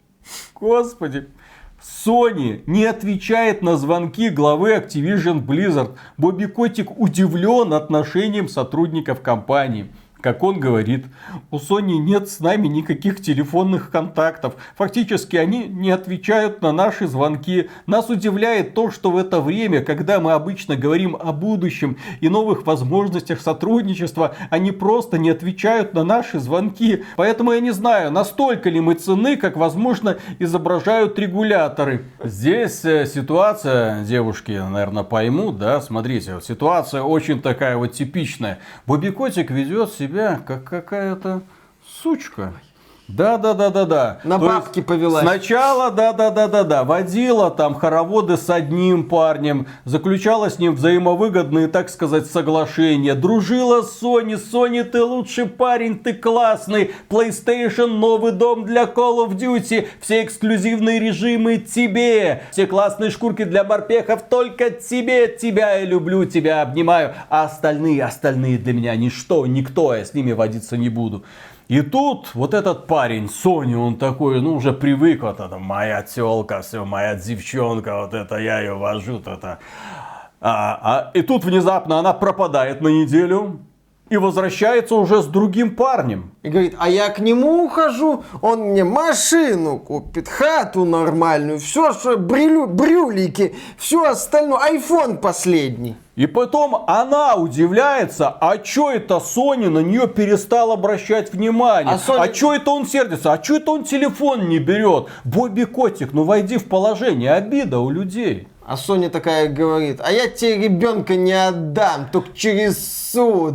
Господи. Sony не отвечает на звонки главы Activision Blizzard. Бобби Котик удивлен отношением сотрудников компании. Как он говорит, у Sony нет с нами никаких телефонных контактов. Фактически они не отвечают на наши звонки. Нас удивляет то, что в это время, когда мы обычно говорим о будущем и новых возможностях сотрудничества, они просто не отвечают на наши звонки. Поэтому я не знаю, настолько ли мы цены, как возможно изображают регуляторы. Здесь э, ситуация, девушки, наверное, поймут, да, смотрите, ситуация очень такая вот типичная. Бобби Котик ведет себя как какая-то сучка. Да, да, да, да, да. На То бабки есть повелась. Сначала, да, да, да, да, да, водила там хороводы с одним парнем, заключала с ним взаимовыгодные, так сказать, соглашения, дружила с Sony, Sony, ты лучший парень, ты классный, PlayStation, новый дом для Call of Duty, все эксклюзивные режимы тебе, все классные шкурки для морпехов только тебе, тебя я люблю, тебя обнимаю, а остальные, остальные для меня ничто, никто, я с ними водиться не буду. И тут вот этот парень, Сони, он такой, ну, уже привык, вот это моя телка, все, моя девчонка, вот это я ее вожу, вот это. А, а, и тут внезапно она пропадает на неделю и возвращается уже с другим парнем. И говорит, а я к нему ухожу, он мне машину купит, хату нормальную, все, что брюлю, брюлики, все остальное, айфон последний. И потом она удивляется, а чё это Соня на нее перестал обращать внимание? А Соня- А чё это он сердится? А чё это он телефон не берет? Бобби Котик, ну войди в положение, обида у людей. А Соня такая говорит, а я тебе ребенка не отдам, только через суд.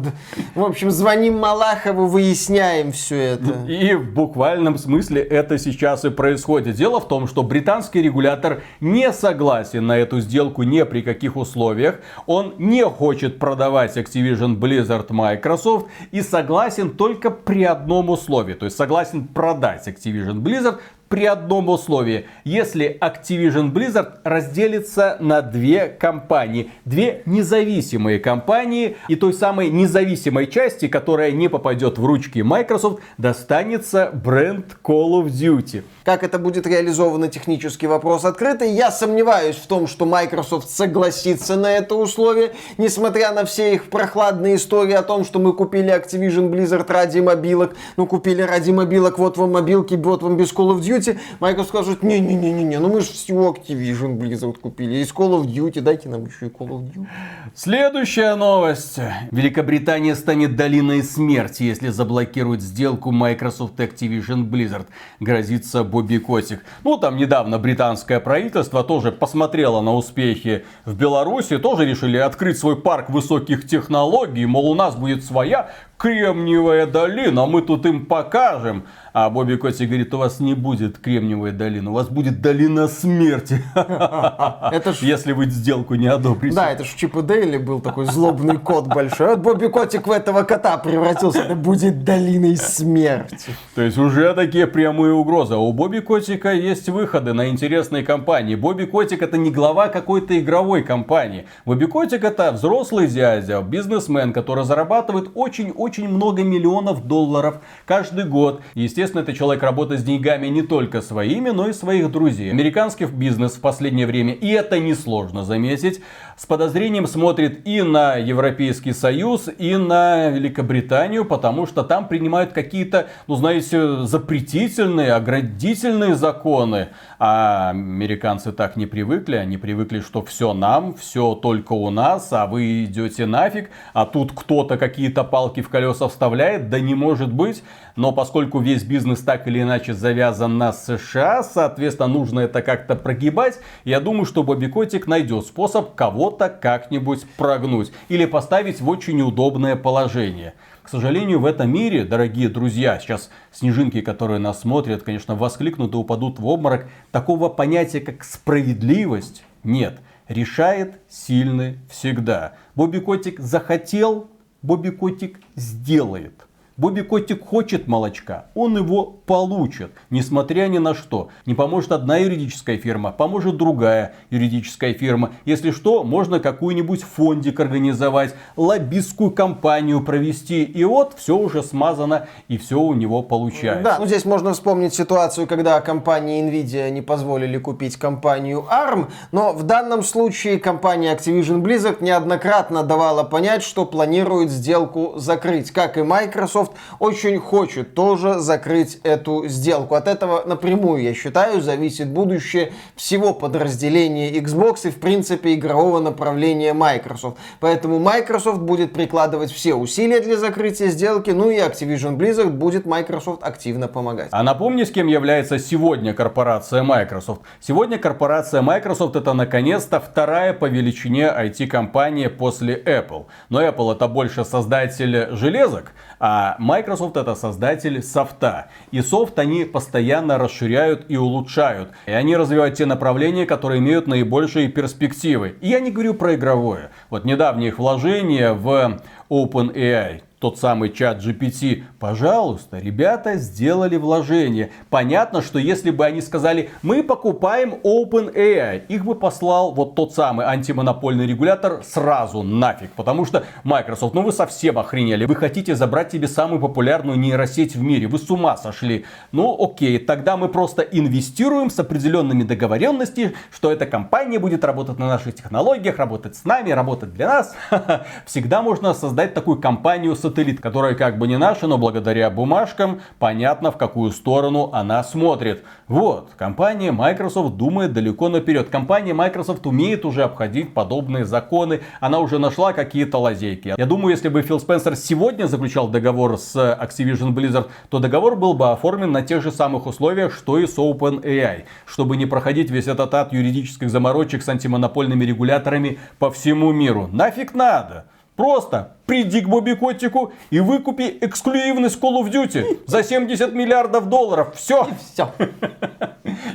В общем, звоним Малахову, выясняем все это. И в буквальном смысле это сейчас и происходит. Дело в том, что британский регулятор не согласен на эту сделку ни при каких условиях. Он не хочет продавать Activision Blizzard Microsoft и согласен только при одном условии. То есть согласен продать Activision Blizzard при одном условии. Если Activision Blizzard разделится на две компании. Две независимые компании. И той самой независимой части, которая не попадет в ручки Microsoft, достанется бренд Call of Duty. Как это будет реализовано, технический вопрос открытый. Я сомневаюсь в том, что Microsoft согласится на это условие, несмотря на все их прохладные истории о том, что мы купили Activision Blizzard ради мобилок, ну купили ради мобилок, вот вам мобилки, вот вам без Call of Duty. Microsoft скажет, не-не-не-не, ну мы же всего Activision Blizzard купили, есть Call of Duty, дайте нам еще и Call of Duty. Следующая новость. Великобритания станет долиной смерти, если заблокирует сделку Microsoft Activision Blizzard. Грозится Бобби Котик. Ну, там недавно британское правительство тоже посмотрело на успехи в Беларуси, тоже решили открыть свой парк высоких технологий, мол, у нас будет своя Кремниевая долина, мы тут им покажем. А Бобби Котик говорит, у вас не будет Кремниевая долина, у вас будет долина смерти. Это ж- Если вы сделку не одобрите. Да, это в Чип и Дейли был такой злобный кот большой. Вот Бобби Котик в этого кота превратился. Это будет долиной смерти. То есть уже такие прямые угрозы. А у Бобби Котика есть выходы на интересные компании. Бобби Котик это не глава какой-то игровой компании. Бобби Котик это взрослый дядя, бизнесмен, который зарабатывает очень-очень много миллионов долларов каждый год. Естественно, это человек работает с деньгами не только своими, но и своих друзей. Американский бизнес в последнее время, и это несложно заметить, с подозрением смотрит и на Европейский Союз, и на Великобританию, потому что там принимают какие-то, ну знаете, запретительные, оградительные законы. А американцы так не привыкли, они привыкли, что все нам, все только у нас, а вы идете нафиг, а тут кто-то какие-то палки в колеса вставляет, да не может быть. Но поскольку весь бизнес так или иначе завязан на США, соответственно, нужно это как-то прогибать. Я думаю, что Бобби Котик найдет способ кого-то как-нибудь прогнуть или поставить в очень неудобное положение. К сожалению, в этом мире, дорогие друзья, сейчас снежинки, которые нас смотрят, конечно, воскликнут и упадут в обморок. Такого понятия, как справедливость, нет. Решает сильный всегда. Бобби Котик захотел, Бобби Котик сделает. Бобби Котик хочет молочка, он его получит, несмотря ни на что. Не поможет одна юридическая фирма, поможет другая юридическая фирма. Если что, можно какую-нибудь фондик организовать, лоббистскую кампанию провести. И вот все уже смазано и все у него получается. Да, ну здесь можно вспомнить ситуацию, когда компании Nvidia не позволили купить компанию ARM, но в данном случае компания Activision Blizzard неоднократно давала понять, что планирует сделку закрыть. Как и Microsoft очень хочет тоже закрыть эту сделку. От этого напрямую, я считаю, зависит будущее всего подразделения Xbox и, в принципе, игрового направления Microsoft. Поэтому Microsoft будет прикладывать все усилия для закрытия сделки, ну и Activision Blizzard будет Microsoft активно помогать. А напомни, с кем является сегодня корпорация Microsoft. Сегодня корпорация Microsoft это наконец-то вторая по величине IT-компания после Apple. Но Apple это больше создатель железок, а А Microsoft это создатель софта. И софт они постоянно расширяют и улучшают. И они развивают те направления, которые имеют наибольшие перспективы. И я не говорю про игровое. Вот недавнее их вложение в OpenAI тот самый чат GPT, пожалуйста, ребята сделали вложение. Понятно, что если бы они сказали, мы покупаем OpenAI, их бы послал вот тот самый антимонопольный регулятор сразу нафиг. Потому что Microsoft, ну вы совсем охренели. Вы хотите забрать себе самую популярную нейросеть в мире. Вы с ума сошли. Ну окей, тогда мы просто инвестируем с определенными договоренностями, что эта компания будет работать на наших технологиях, работать с нами, работать для нас. Всегда можно создать такую компанию с сателлит, которая как бы не наша, но благодаря бумажкам понятно, в какую сторону она смотрит. Вот, компания Microsoft думает далеко наперед. Компания Microsoft умеет уже обходить подобные законы. Она уже нашла какие-то лазейки. Я думаю, если бы Фил Спенсер сегодня заключал договор с Activision Blizzard, то договор был бы оформлен на тех же самых условиях, что и с OpenAI. Чтобы не проходить весь этот ад юридических заморочек с антимонопольными регуляторами по всему миру. Нафиг надо. Просто приди к Бобби Котику и выкупи эксклюзивность Call of Duty за 70 миллиардов долларов. Все. Все.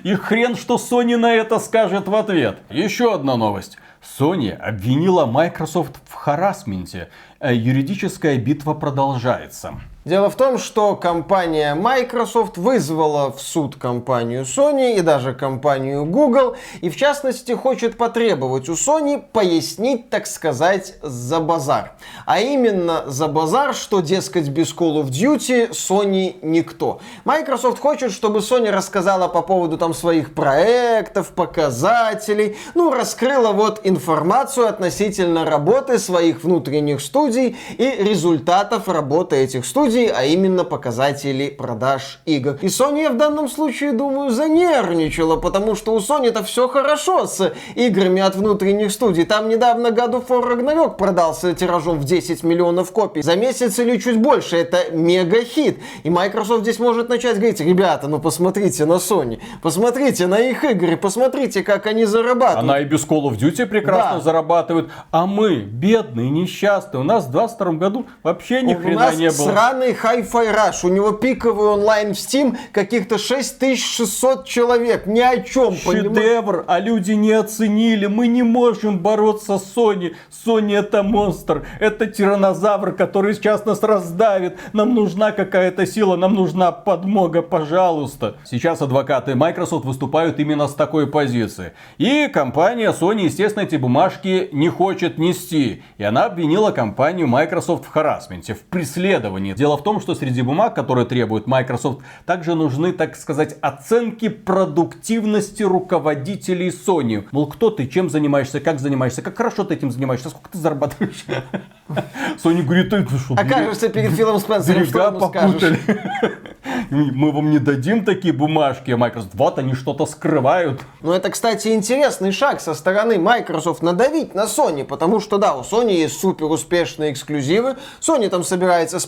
И хрен, что Sony на это скажет в ответ. Еще одна новость. Sony обвинила Microsoft в харасменте. Э, юридическая битва продолжается. Дело в том, что компания Microsoft вызвала в суд компанию Sony и даже компанию Google, и в частности хочет потребовать у Sony пояснить, так сказать, за базар. А именно за базар, что, дескать, без Call of Duty Sony никто. Microsoft хочет, чтобы Sony рассказала по поводу там своих проектов, показателей, ну, раскрыла вот информацию относительно работы своих внутренних студий и результатов работы этих студий студии, а именно показатели продаж игр. И Sony в данном случае, думаю, занервничала, потому что у Sony это все хорошо с играми от внутренних студий. Там недавно God of War Ragnarok продался тиражом в 10 миллионов копий. За месяц или чуть больше. Это мега-хит. И Microsoft здесь может начать говорить, ребята, ну посмотрите на Sony, посмотрите на их игры, посмотрите, как они зарабатывают. Она и без Call of Duty прекрасно Да. зарабатывает. А мы, бедные, несчастные, у нас в 22 году вообще ни У хрена не было. Сраный Hi-Fi Rush. У него пиковый онлайн в Steam каких-то 6600 человек. Ни о чем? Шедевр, а люди не оценили. Мы не можем бороться с Sony. Sony это монстр. Это тиранозавр, который сейчас нас раздавит. Нам нужна какая-то сила, нам нужна подмога, пожалуйста. Сейчас адвокаты Microsoft выступают именно с такой позиции. И компания Sony, естественно, эти бумажки не хочет нести. И она обвинила компанию Microsoft в харасменте, в преследовании. Дело в том, что среди бумаг, которые требует Microsoft, также нужны, так сказать, оценки продуктивности руководителей Sony. Мол, кто ты, чем занимаешься, как занимаешься, как хорошо ты этим занимаешься, сколько ты зарабатываешь. Sony говорит, ты что, Окажешься перед Филом Спенсером, что ему скажешь? Мы вам не дадим такие бумажки, а Microsoft. Вот они что-то скрывают. Ну, это, кстати, интересный шаг со стороны Microsoft надавить на Sony, потому что, да, у Sony есть супер успешные эксклюзивы. Sony там собирается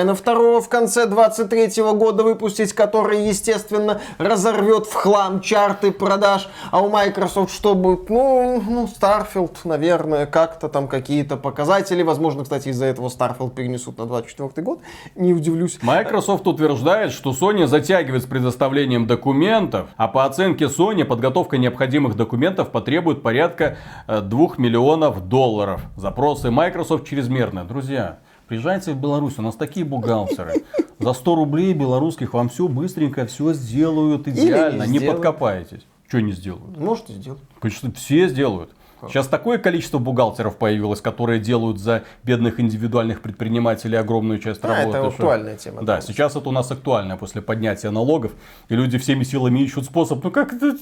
Спайдермена второго в конце 23 года выпустить, который, естественно, разорвет в хлам чарты продаж. А у Microsoft что будет? Ну, ну Starfield, наверное, как-то там какие-то показатели. Возможно, кстати, из-за этого Starfield перенесут на 24 год. Не удивлюсь. Microsoft утверждает, что Sony затягивает с предоставлением документов, а по оценке Sony подготовка необходимых документов потребует порядка э, 2 миллионов долларов. Запросы Microsoft чрезмерные. Друзья, приезжайте в Беларусь, у нас такие бухгалтеры. За 100 рублей белорусских вам все быстренько, все сделают идеально, не сделают. подкопаетесь. Что не сделают? Может, и сделать. Почти все сделают. Сейчас такое количество бухгалтеров появилось, которые делают за бедных индивидуальных предпринимателей огромную часть А, работы. это актуальная тема. Да, сейчас это у нас актуально после поднятия налогов, и люди всеми силами ищут способ, ну как это...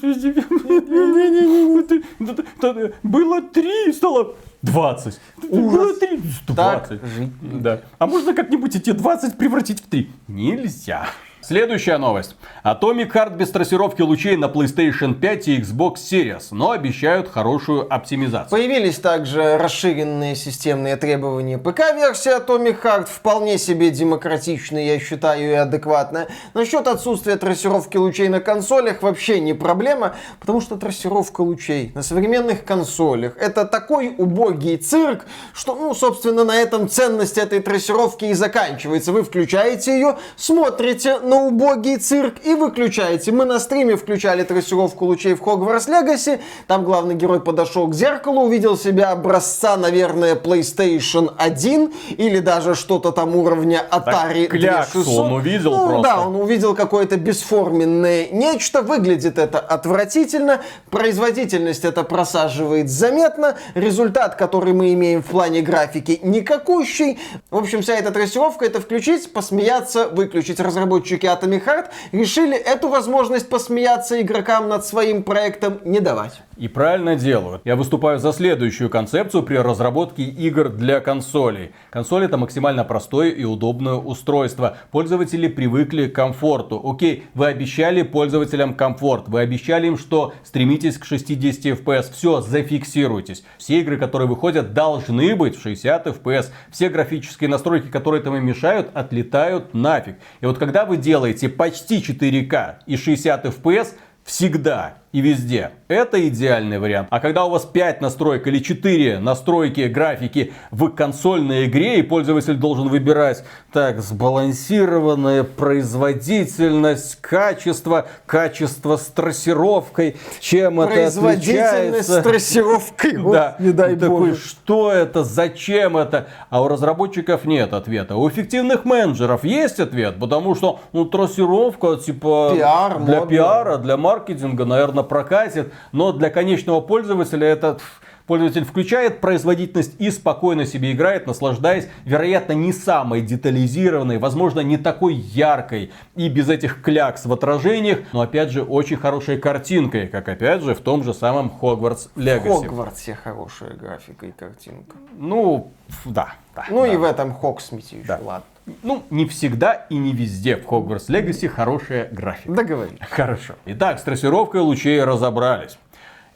Было три, стало 20. Было три, Так 20. жить Да. А можно как-нибудь эти 20 превратить в 3? Нельзя. Следующая новость. Atomic Heart без трассировки лучей на PlayStation 5 и Xbox Series, но обещают хорошую оптимизацию. Появились также расширенные системные требования ПК-версии Atomic Heart, вполне себе демократичные, я считаю, и адекватная. Насчет отсутствия трассировки лучей на консолях вообще не проблема, потому что трассировка лучей на современных консолях это такой убогий цирк, что, ну, собственно, на этом ценность этой трассировки и заканчивается. Вы включаете ее, смотрите на убогий цирк и выключаете. Мы на стриме включали трассировку лучей в Hogwarts Legacy. Там главный герой подошел к зеркалу, увидел себя образца, наверное, PlayStation 1 или даже что-то там уровня Atari Так кляксу 2600. он увидел ну, просто. Да, он увидел какое-то бесформенное нечто. Выглядит это отвратительно. Производительность это просаживает заметно. Результат, который мы имеем в плане графики, никакущий. В общем, вся эта трассировка это включить, посмеяться, выключить. Разработчики Atomic Heart решили эту возможность посмеяться игрокам над своим проектом не давать. И правильно делают. Я выступаю за следующую концепцию при разработке игр для консолей. Консоль это максимально простое и удобное устройство. Пользователи привыкли к комфорту. Окей, вы обещали пользователям комфорт. Вы обещали им, что стремитесь к 60 FPS. Все, зафиксируйтесь. Все игры, которые выходят, должны быть в 60 FPS. Все графические настройки, которые этому мешают, отлетают нафиг. И вот когда вы делаете почти 4К и 60 FPS, всегда и везде. Это идеальный вариант. А когда у вас 5 настроек или 4 настройки графики в консольной игре, и пользователь должен выбирать так, сбалансированная производительность, качество, качество с трассировкой, чем это Производительность с трассировкой. Вот, Да, не дай такой, боже. что это, зачем это? А у разработчиков нет ответа. У эффективных менеджеров есть ответ, потому что ну, трассировка, типа, Пиар, для модно. пиара, для маркетинга, наверное, прокатит, но для конечного пользователя это пф, Пользователь включает производительность и спокойно себе играет, наслаждаясь, вероятно, не самой детализированной, возможно, не такой яркой и без этих клякс в отражениях, но опять же очень хорошей картинкой, как опять же в том же самом Hogwarts В Legacy. Хогвартсе хорошая графика и картинка. Ну, да. да, Ну да. и в этом Хоксмите еще, Да. ладно. Ну, не всегда и не везде в Hogwarts Legacy хорошая графика. Договорились. Хорошо. Итак, с трассировкой лучей разобрались.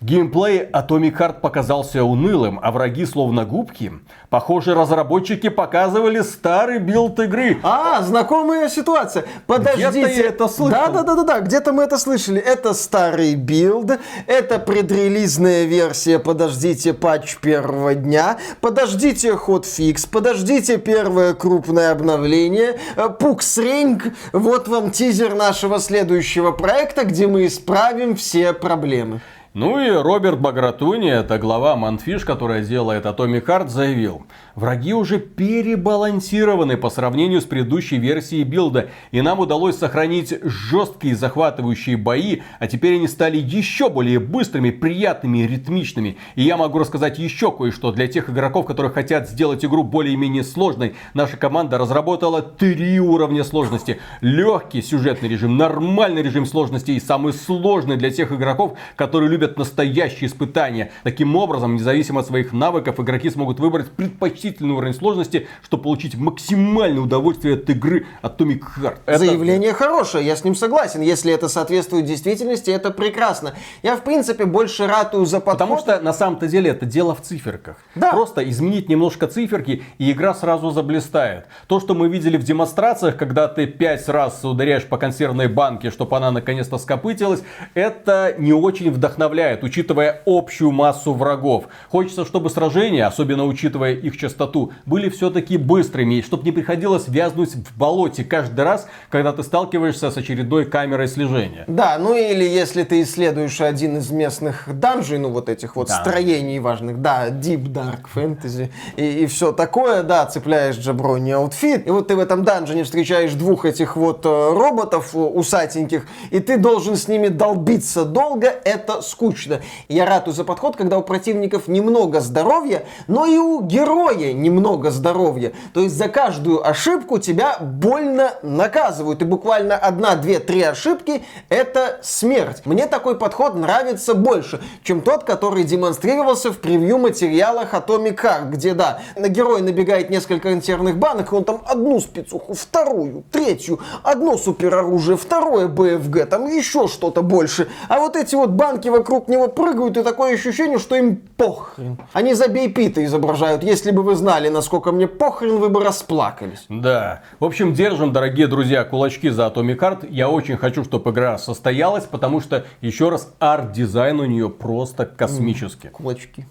Геймплей Atomic Heart показался унылым, а враги словно губки. Похоже, разработчики показывали старый билд игры. А, знакомая ситуация. Подождите. Где-то я это слышал. Да, да, да, да, да. Где-то мы это слышали. Это старый билд. Это предрелизная версия. Подождите патч первого дня. Подождите хотфикс. Подождите первое крупное обновление. Э, Пук-среньк. Вот вам тизер нашего следующего проекта, где мы исправим все проблемы. Ну и Роберт Багратуни, это глава Манфиш, которая делает Atomic Heart, заявил. Враги уже перебалансированы по сравнению с предыдущей версией билда, и нам удалось сохранить жесткие захватывающие бои, а теперь они стали еще более быстрыми, приятными ритмичными. И я могу рассказать еще кое-что для тех игроков, которые хотят сделать игру более-менее сложной. Наша команда разработала три уровня сложности. Легкий сюжетный режим, нормальный режим сложности и самый сложный для тех игроков, которые любят настоящие испытания. Таким образом, независимо от своих навыков, игроки смогут выбрать предпочтительный уровень сложности, чтобы получить максимальное удовольствие от игры Atomic Heart. Это- Заявление хорошее, я с ним согласен. Если это соответствует действительности, это прекрасно. Я, в принципе, больше ратую за подход. Потому что на самом-то деле это дело в циферках. Да. Просто изменить немножко циферки, и игра сразу заблистает. То, что мы видели в демонстрациях, когда ты пять раз ударяешь по консервной банке, чтобы она наконец-то скопытилась, это не очень вдохновляет, учитывая общую массу врагов. Хочется, чтобы сражения, особенно учитывая их частоту, были все-таки быстрыми, чтобы не приходилось вязнуть в болоте каждый раз, когда ты сталкиваешься с очередной камерой слежения. Да, ну или если ты исследуешь один из местных данжей, ну вот этих вот Да. строений важных, да, Deep Dark Fantasy и, все такое, да, цепляешь jabroni outfit, и вот ты в этом данжене встречаешь двух этих вот э, роботов э, усатеньких, и ты должен с ними долбиться долго, это скучно. Скучно. Я ратую за подход, когда у противников немного здоровья, но и у героя немного здоровья. То есть за каждую ошибку тебя больно наказывают. И буквально одна, две, три ошибки — это смерть. Мне такой подход нравится больше, чем тот, который демонстрировался в превью материалах Atomic Heart, где, да, на героя набегает несколько интерных банок, и он там одну спецуху, вторую, третью, одно супероружие, второе БФГ, там еще что-то больше. А вот эти вот банки вокруг него прыгают, и такое ощущение, что им похрен. Они забей Пита изображают. Если бы вы знали, насколько мне похрен, вы бы расплакались. Да. В общем, держим, дорогие друзья, кулачки за Atomic Heart. Я очень хочу, чтобы игра состоялась, потому что, еще раз, арт-дизайн у нее просто космический. Кулачки.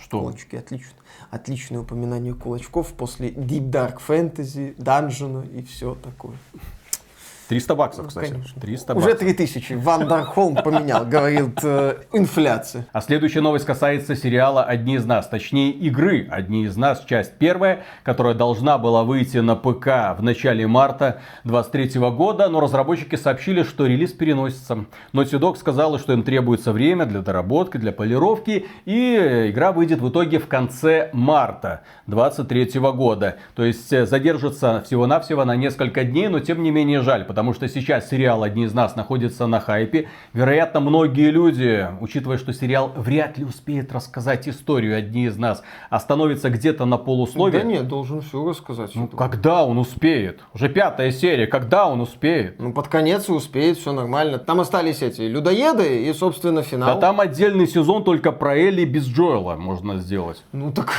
Что? Кулачки, отлично. Отличное упоминание кулачков после Deep Dark Fantasy, Данжена и все такое. 300 баксов, Ну, кстати. конечно. 300 Уже баксов. 3000. Ван Дархолм поменял, говорит э, инфляция. А следующая новость касается сериала «Одни из нас», точнее игры «Одни из нас», часть первая, которая должна была выйти на ПК в начале марта 2023 года, но разработчики сообщили, что релиз переносится. Naughty Dog сказала, что им требуется время для доработки, для полировки, и игра выйдет в итоге в конце марта 2023 года. То есть э, задержится всего-навсего на несколько дней, но тем не менее жаль, потому что сейчас сериал «Одни из нас» находится на хайпе. Вероятно, многие люди, учитывая, что сериал вряд ли успеет рассказать историю «Одни из нас», остановится где-то на полусловие. Да нет, должен все рассказать. Ну, когда он успеет? Уже пятая серия, когда он успеет? Ну, под конец и успеет, все нормально. Там остались эти людоеды и, собственно, финал. Да там отдельный сезон только про Элли без Джоэла можно сделать. Ну так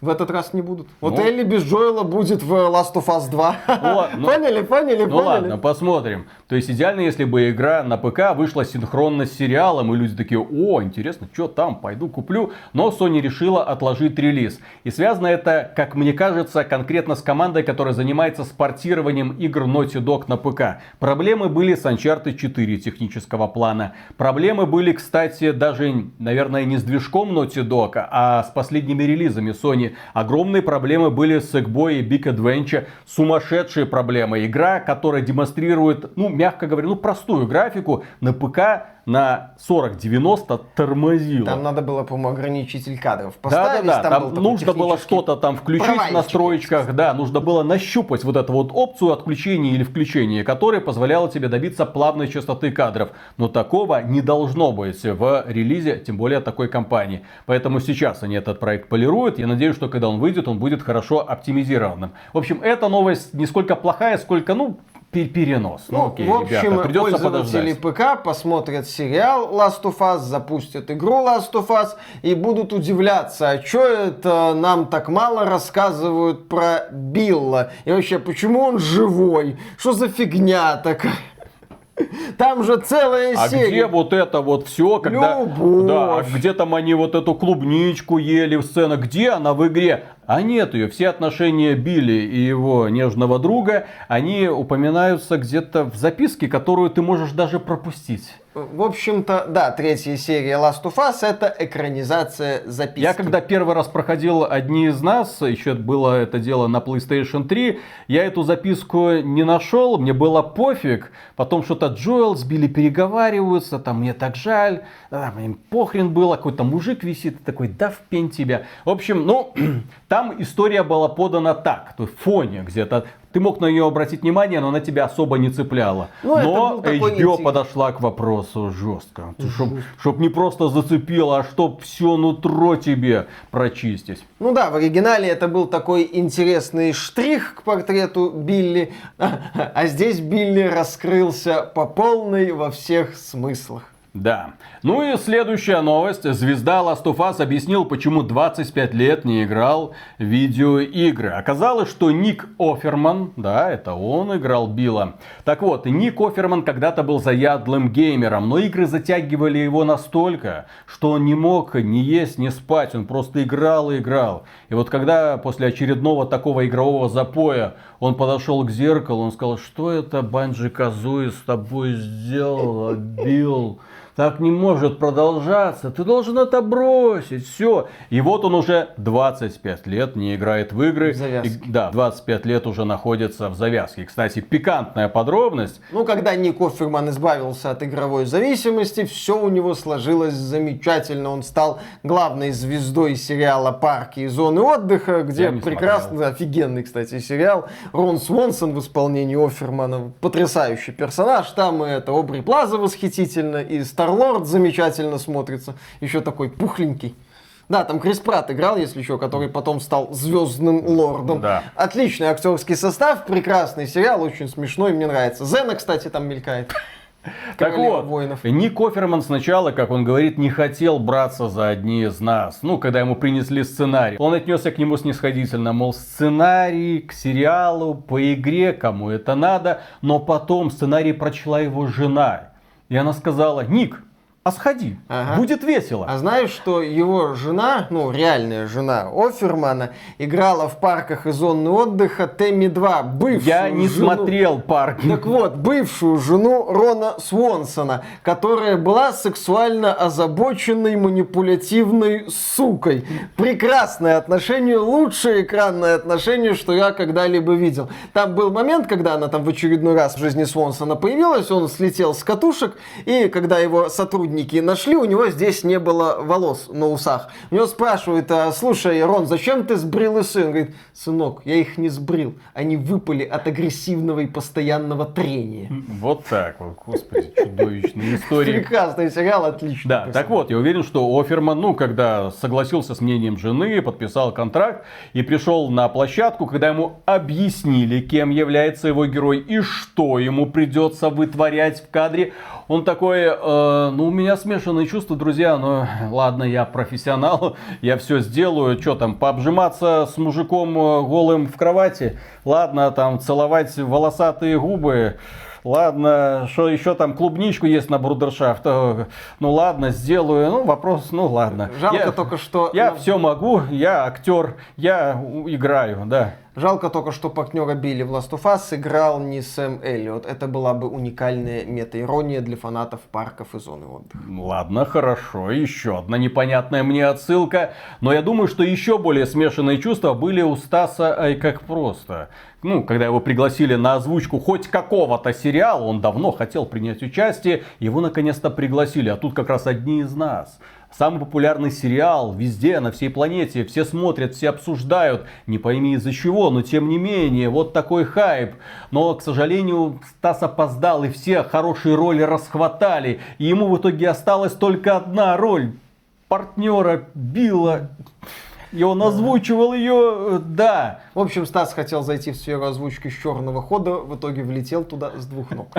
в этот раз не будут. Вот Ну. Элли без Джоэла будет в Last of Us 2. ладно. Поняли, поняли, Ну поняли. ладно, посмотрим. То есть идеально, если бы игра на ПК вышла синхронно с сериалом, и люди такие, о, интересно, что там, пойду куплю. Но Sony решила отложить релиз. И связано это, как мне кажется, конкретно с командой, которая занимается спортированием игр Naughty Dog на ПК. Проблемы были с Uncharted 4 технического плана. Проблемы были, кстати, даже, наверное, не с движком Naughty Dog, а с последними релизами Sony. Огромные проблемы были с Sackboy и Big Adventure. Сумасшедшие проблемы. Игра, которая демонстрирует, ну, мягко говоря, ну, простую графику на ПК на 40-90 тормозила. Там надо было, по-моему, ограничитель кадров Да, да, поставить. да. Там, был такой нужно было что-то там включить в настройках, да, нужно было нащупать вот эту вот опцию отключения или включения, которая позволяла тебе добиться плавной частоты кадров. Но такого не должно быть в релизе, тем более такой компании. Поэтому сейчас они этот проект полируют. Я надеюсь, что когда он выйдет, он будет хорошо оптимизированным. В общем, эта новость не сколько плохая, сколько, ну, перенос. Ну, Ну, окей, в общем, ребята, придется пользователи подождать. ПК посмотрят сериал Last of Us, запустят игру Last of Us и будут удивляться, а что это нам так мало рассказывают про Билла? И вообще, почему он живой? Что за фигня такая? Там же целая А серия. где вот это вот все, когда... Любовь. Да, а где там они вот эту клубничку ели в сценах, где она в игре? А нет ее. Все отношения Билли и его нежного друга, они упоминаются где-то в записке, которую ты можешь даже пропустить. В общем-то, да, третья серия Last of Us это экранизация записки. Я когда первый раз проходил одни из нас, еще было это дело на PlayStation 3, я эту записку не нашел, мне было пофиг. Потом что-то Джоэл с Билли переговариваются, там мне так жаль, а, мне похрен было, какой-то мужик висит, такой, да в пень тебя. В общем, ну, там история была подана так, то в фоне где-то. Ты мог на нее обратить внимание, но она тебя особо не цепляла. Ну, но такой HBO интерес. подошла к вопросу жестко. Чтоб, чтоб не просто зацепило, а чтоб все нутро тебе прочистить. Ну да, в оригинале это был такой интересный штрих к портрету Билли, а здесь Билли раскрылся по полной во всех смыслах. Да. Ну и следующая новость. Звезда Last of Us объяснил, почему 25 лет не играл в видеоигры. Оказалось, что Ник Оферман, да, это он играл Билла. Так вот, Ник Оферман когда-то был заядлым геймером, но игры затягивали его настолько, что он не мог ни есть, ни спать. Он просто играл и играл. И вот когда после очередного такого игрового запоя он подошел к зеркалу, он сказал, что это Банджи Казуи с тобой сделала, Билл? Так не может продолжаться, ты должен это бросить, все. И вот он уже 25 лет не играет в игры. В завязке. И- да, 25 лет уже находится в завязке. Кстати, пикантная подробность. Ну, когда Ник Офферман избавился от игровой зависимости, все у него сложилось замечательно. Он стал главной звездой сериала «Парки и зоны отдыха», где прекрасно, офигенный, кстати, сериал. Рон Свонсон в исполнении Оффермана, потрясающий персонаж. Там и это Обри Плаза восхитительно, и Старлорд замечательно смотрится. Еще такой пухленький. Да, там Крис Пратт играл, если еще, который потом стал звездным лордом. Да. Отличный актерский состав, прекрасный сериал, очень смешной, мне нравится. Зена, кстати, там мелькает. Так вот, воинов. Ник Оферман сначала, как он говорит, не хотел браться за одни из нас. Ну, когда ему принесли сценарий. Он отнесся к нему снисходительно, мол, сценарий к сериалу, по игре, кому это надо. Но потом сценарий прочла его жена. И она сказала, Ник, а сходи, Ага. будет весело. А знаешь, что его жена, ну, реальная жена Офермана, играла в парках и зоны отдыха Тэмми 2, бывшую Я не жену- смотрел парк. Так вот, бывшую жену Рона Свонсона, которая была сексуально озабоченной, манипулятивной сукой. Прекрасное отношение, лучшее экранное отношение, что я когда-либо видел. Там был момент, когда она там в очередной раз в жизни Свонсона появилась, он слетел с катушек, и когда его сотрудники нашли, у него здесь не было волос на усах. У него спрашивают, а, слушай, Рон, зачем ты сбрил усы? Он говорит, сынок, я их не сбрил, они выпали от агрессивного и постоянного трения. Вот так вот, господи, чудовищные истории. Прекрасный сериал, отлично. Да, так вот, я уверен, что Оферман, ну, когда согласился с мнением жены, подписал контракт и пришел на площадку, когда ему объяснили, кем является его герой и что ему придется вытворять в кадре, он такой, э, ну, у меня смешанные чувства, друзья, но ладно, я профессионал, я все сделаю, что там, пообжиматься с мужиком э, голым в кровати, ладно, там, целовать волосатые губы, Ладно, что еще там клубничку есть на брудершафт. э, Ну ладно, сделаю. Ну вопрос, ну ладно. Жалко Я- только, что... Я нам- все могу, я актер, я играю, да. Жалко только, что партнера Билли в Last of Us играл не Сэм Эллиот. Это была бы уникальная мета-ирония для фанатов парков и зоны отдыха. Ладно, хорошо. Еще одна непонятная мне отсылка. Но я думаю, что еще более смешанные чувства были у Стаса Ай как просто. Ну, когда его пригласили на озвучку хоть какого-то сериала, он давно хотел принять участие, его наконец-то пригласили. А тут как раз одни из нас. Самый популярный сериал везде, на всей планете. Все смотрят, все обсуждают. Не пойми из-за чего, но тем не менее, вот такой хайп. Но, к сожалению, Стас опоздал, и все хорошие роли расхватали. И ему в итоге осталась только одна роль. Партнера Билла. И он озвучивал ее, э, да. В общем, Стас хотел зайти в сферу озвучки с черного хода, в итоге влетел туда с двух ног.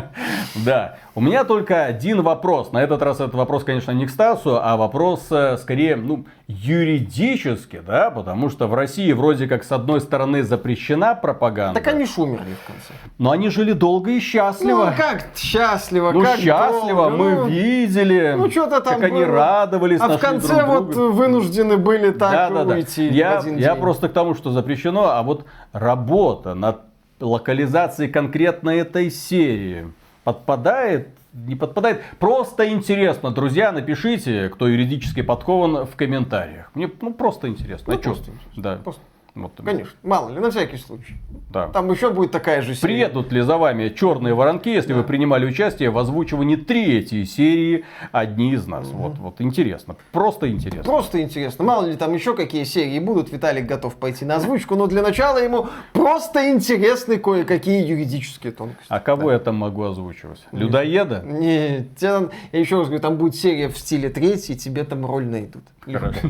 Да. У меня только один вопрос. На этот раз этот вопрос, конечно, не к Стасу, а вопрос э, скорее, ну, юридически, да, потому что в России вроде как с одной стороны запрещена пропаганда, Так они ж умерли в конце. но они жили долго и счастливо. Ну, как счастливо, Ну, как счастливо, долго, мы ну, видели, Ну, что-то там как они было. радовались, А в конце друг вот друга. вынуждены были так Да-да-да. уйти Я, в один я день. просто к тому, что запрещено, а вот работа над локализацией конкретно этой серии подпадает не подпадает. Просто интересно, друзья, напишите, кто юридически подкован в комментариях. Мне ну, просто интересно. Ну, А просто интересно. Да. Просто. Вот, Конечно, мало ли, на всякий случай. да. Там еще будет такая же серия. Приедут ли за вами черные воронки, если вы принимали участие в озвучивании третьей серии «Одни из нас». Вот, вот интересно. Просто интересно. Просто интересно. Мало ли там еще какие серии будут. Виталик готов пойти на озвучку. Но для начала ему просто интересны кое-какие юридические тонкости. А кого я там могу озвучивать? Людоеда? Не, тебе там- я еще раз говорю, там будет серия в стиле третьей, тебе там роль найдут. Хорошо.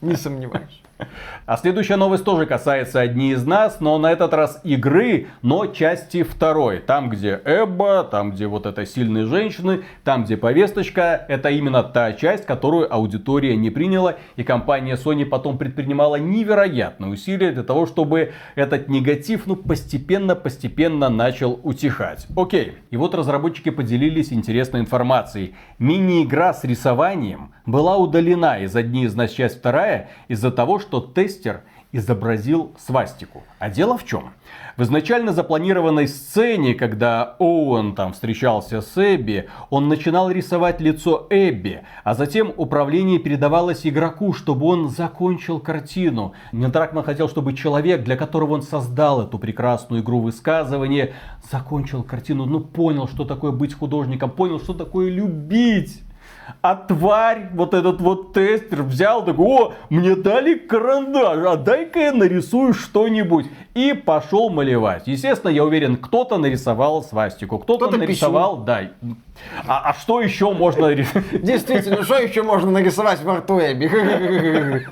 Не сомневаюсь. А следующая новость тоже касается одни из нас, но на этот раз игры, но части второй. Там, где Эбба, там, где вот это сильные женщины, там, где повесточка, это именно та часть, которую аудитория не приняла, и компания Sony потом предпринимала невероятные усилия для того, чтобы этот негатив, ну, постепенно-постепенно начал утихать. Окей. И вот разработчики поделились интересной информацией. Мини-игра с рисованием была удалена из одни из нас часть вторая из-за того, что тестер изобразил свастику. А дело в чем? В изначально запланированной сцене, когда Оуэн там встречался с Эбби, он начинал рисовать лицо Эбби, а затем управление передавалось игроку, чтобы он закончил картину. Дракман хотел, чтобы человек, для которого он создал эту прекрасную игру высказывания, закончил картину, ну понял, что такое быть художником, понял, что такое любить. А тварь, вот этот вот тестер взял, такой, о, мне дали карандаш, а дай-ка я нарисую что-нибудь. И пошел малевать. Естественно, я уверен, кто-то нарисовал свастику, кто-то, кто нарисовал, да. А, а что еще можно? Действительно, что еще можно нарисовать в Артуэбе?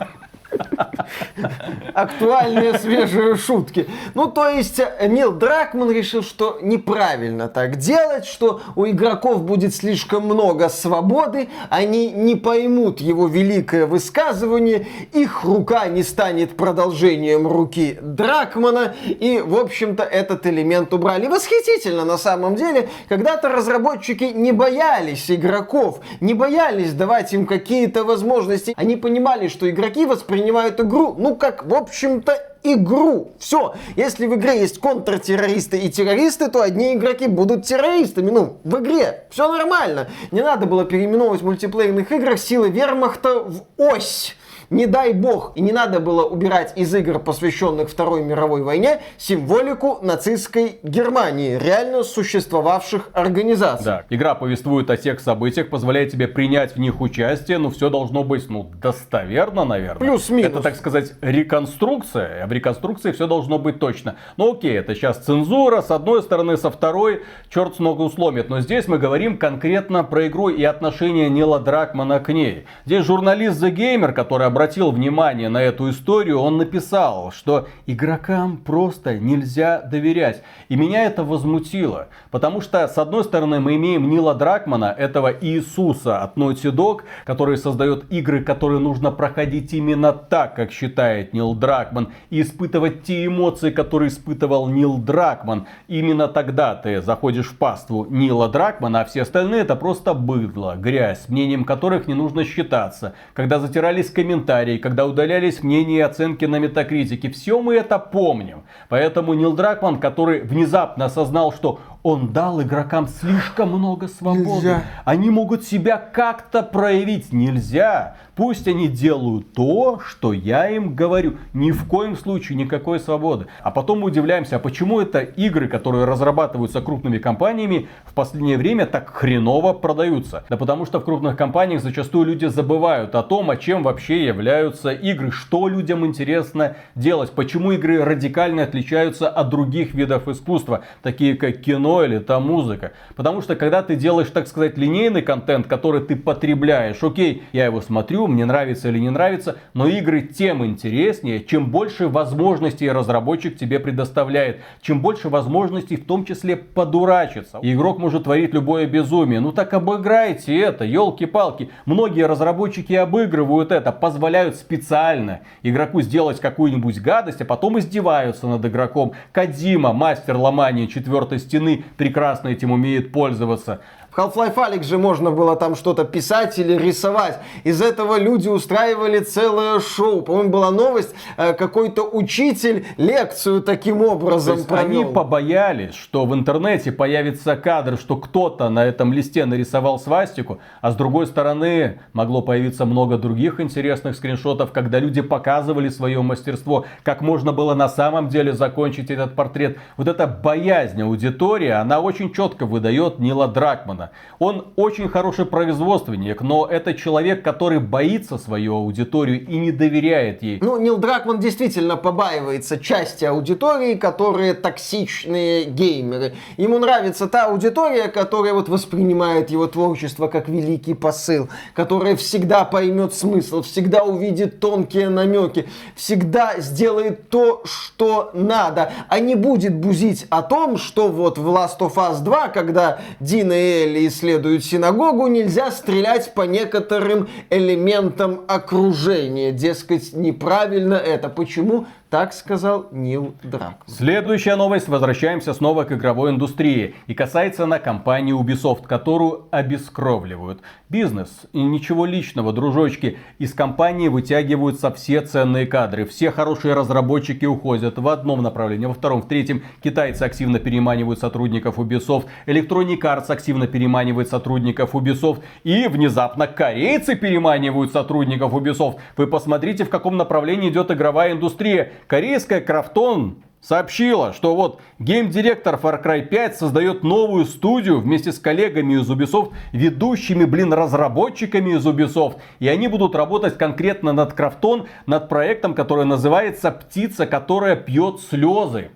Актуальные свежие шутки. Ну, то есть, э, Нил Дракман решил, что неправильно так делать, что у игроков будет слишком много свободы, они не поймут его великое высказывание, их рука не станет продолжением руки Дракмана, и, в общем-то, этот элемент убрали. Восхитительно, на самом деле, когда-то разработчики не боялись игроков, не боялись давать им какие-то возможности. Они понимали, что игроки воспринимают воспринимают игру, ну как, в общем-то, игру. Все. Если в игре есть контртеррористы и террористы, то одни игроки будут террористами. Ну, в игре. Все нормально. Не надо было переименовывать в мультиплеерных играх силы вермахта в ось не дай бог, и не надо было убирать из игр, посвященных Второй мировой войне, символику нацистской Германии, реально существовавших организаций. Да, игра повествует о тех событиях, позволяет тебе принять в них участие, но все должно быть, ну, достоверно, наверное. Плюс-минус. Это, так сказать, реконструкция, а в реконструкции все должно быть точно. Ну, окей, это сейчас цензура, с одной стороны, со второй, черт с ногу сломит, но здесь мы говорим конкретно про игру и отношение Нила Дракмана к ней. Здесь журналист The Gamer, который обратил внимание на эту историю, он написал, что игрокам просто нельзя доверять. И меня это возмутило. Потому что, с одной стороны, мы имеем Нила Дракмана, этого Иисуса от Naughty Dog, который создает игры, которые нужно проходить именно так, как считает Нил Дракман, и испытывать те эмоции, которые испытывал Нил Дракман. Именно тогда ты заходишь в паству Нила Дракмана, а все остальные это просто быдло, грязь, мнением которых не нужно считаться. Когда затирались комментарии, комментарии, когда удалялись мнения и оценки на метакритике. Все мы это помним. Поэтому Нил Дракман, который внезапно осознал, что он дал игрокам слишком много свободы. Нельзя. Они могут себя как-то проявить. Нельзя. Пусть они делают то, что я им говорю. Ни в коем случае никакой свободы. А потом мы удивляемся, а почему это игры, которые разрабатываются крупными компаниями, в последнее время так хреново продаются? Да потому что в крупных компаниях зачастую люди забывают о том, о чем вообще являются игры, что людям интересно делать, почему игры радикально отличаются от других видов искусства, такие как кино или там музыка. Потому что когда ты делаешь, так сказать, линейный контент, который ты потребляешь, окей, я его смотрю, мне нравится или не нравится, но игры тем интереснее, чем больше возможностей разработчик тебе предоставляет, чем больше возможностей в том числе подурачиться. Игрок может творить любое безумие. Ну так обыграйте это, елки-палки. Многие разработчики обыгрывают это, позволяют специально игроку сделать какую-нибудь гадость, а потом издеваются над игроком. Кадима, мастер ломания четвертой стены, прекрасно этим умеет пользоваться. Half-Life Alyx же можно было там что-то писать или рисовать. Из этого люди устраивали целое шоу. По-моему, была новость, э, какой-то учитель лекцию таким образом То Они побоялись, что в интернете появится кадр, что кто-то на этом листе нарисовал свастику, а с другой стороны могло появиться много других интересных скриншотов, когда люди показывали свое мастерство, как можно было на самом деле закончить этот портрет. Вот эта боязнь аудитории, она очень четко выдает Нила Дракмана. Он очень хороший производственник, но это человек, который боится свою аудиторию и не доверяет ей. Ну, Нил Дракман действительно побаивается части аудитории, которые токсичные геймеры. Ему нравится та аудитория, которая вот воспринимает его творчество как великий посыл, которая всегда поймет смысл, всегда увидит тонкие намеки, всегда сделает то, что надо, а не будет бузить о том, что вот в Last of Us 2, когда Дина и Элли или исследуют синагогу, нельзя стрелять по некоторым элементам окружения. Дескать, неправильно это. Почему? Так сказал Нил Драк. Следующая новость. Возвращаемся снова к игровой индустрии. И касается она компании Ubisoft, которую обескровливают. Бизнес. И ничего личного, дружочки. Из компании вытягиваются все ценные кадры. Все хорошие разработчики уходят в одном направлении, во втором, в третьем. Китайцы активно переманивают сотрудников Ubisoft. Electronic Arts активно переманивает сотрудников Ubisoft. И внезапно корейцы переманивают сотрудников Ubisoft. Вы посмотрите, в каком направлении идет игровая индустрия. Корейская Крафтон сообщила, что вот гейм-директор Far Cry 5 создает новую студию вместе с коллегами из Ubisoft, ведущими, блин, разработчиками из Ubisoft. И они будут работать конкретно над Krafton, над проектом, который называется «Птица, которая пьет слезы».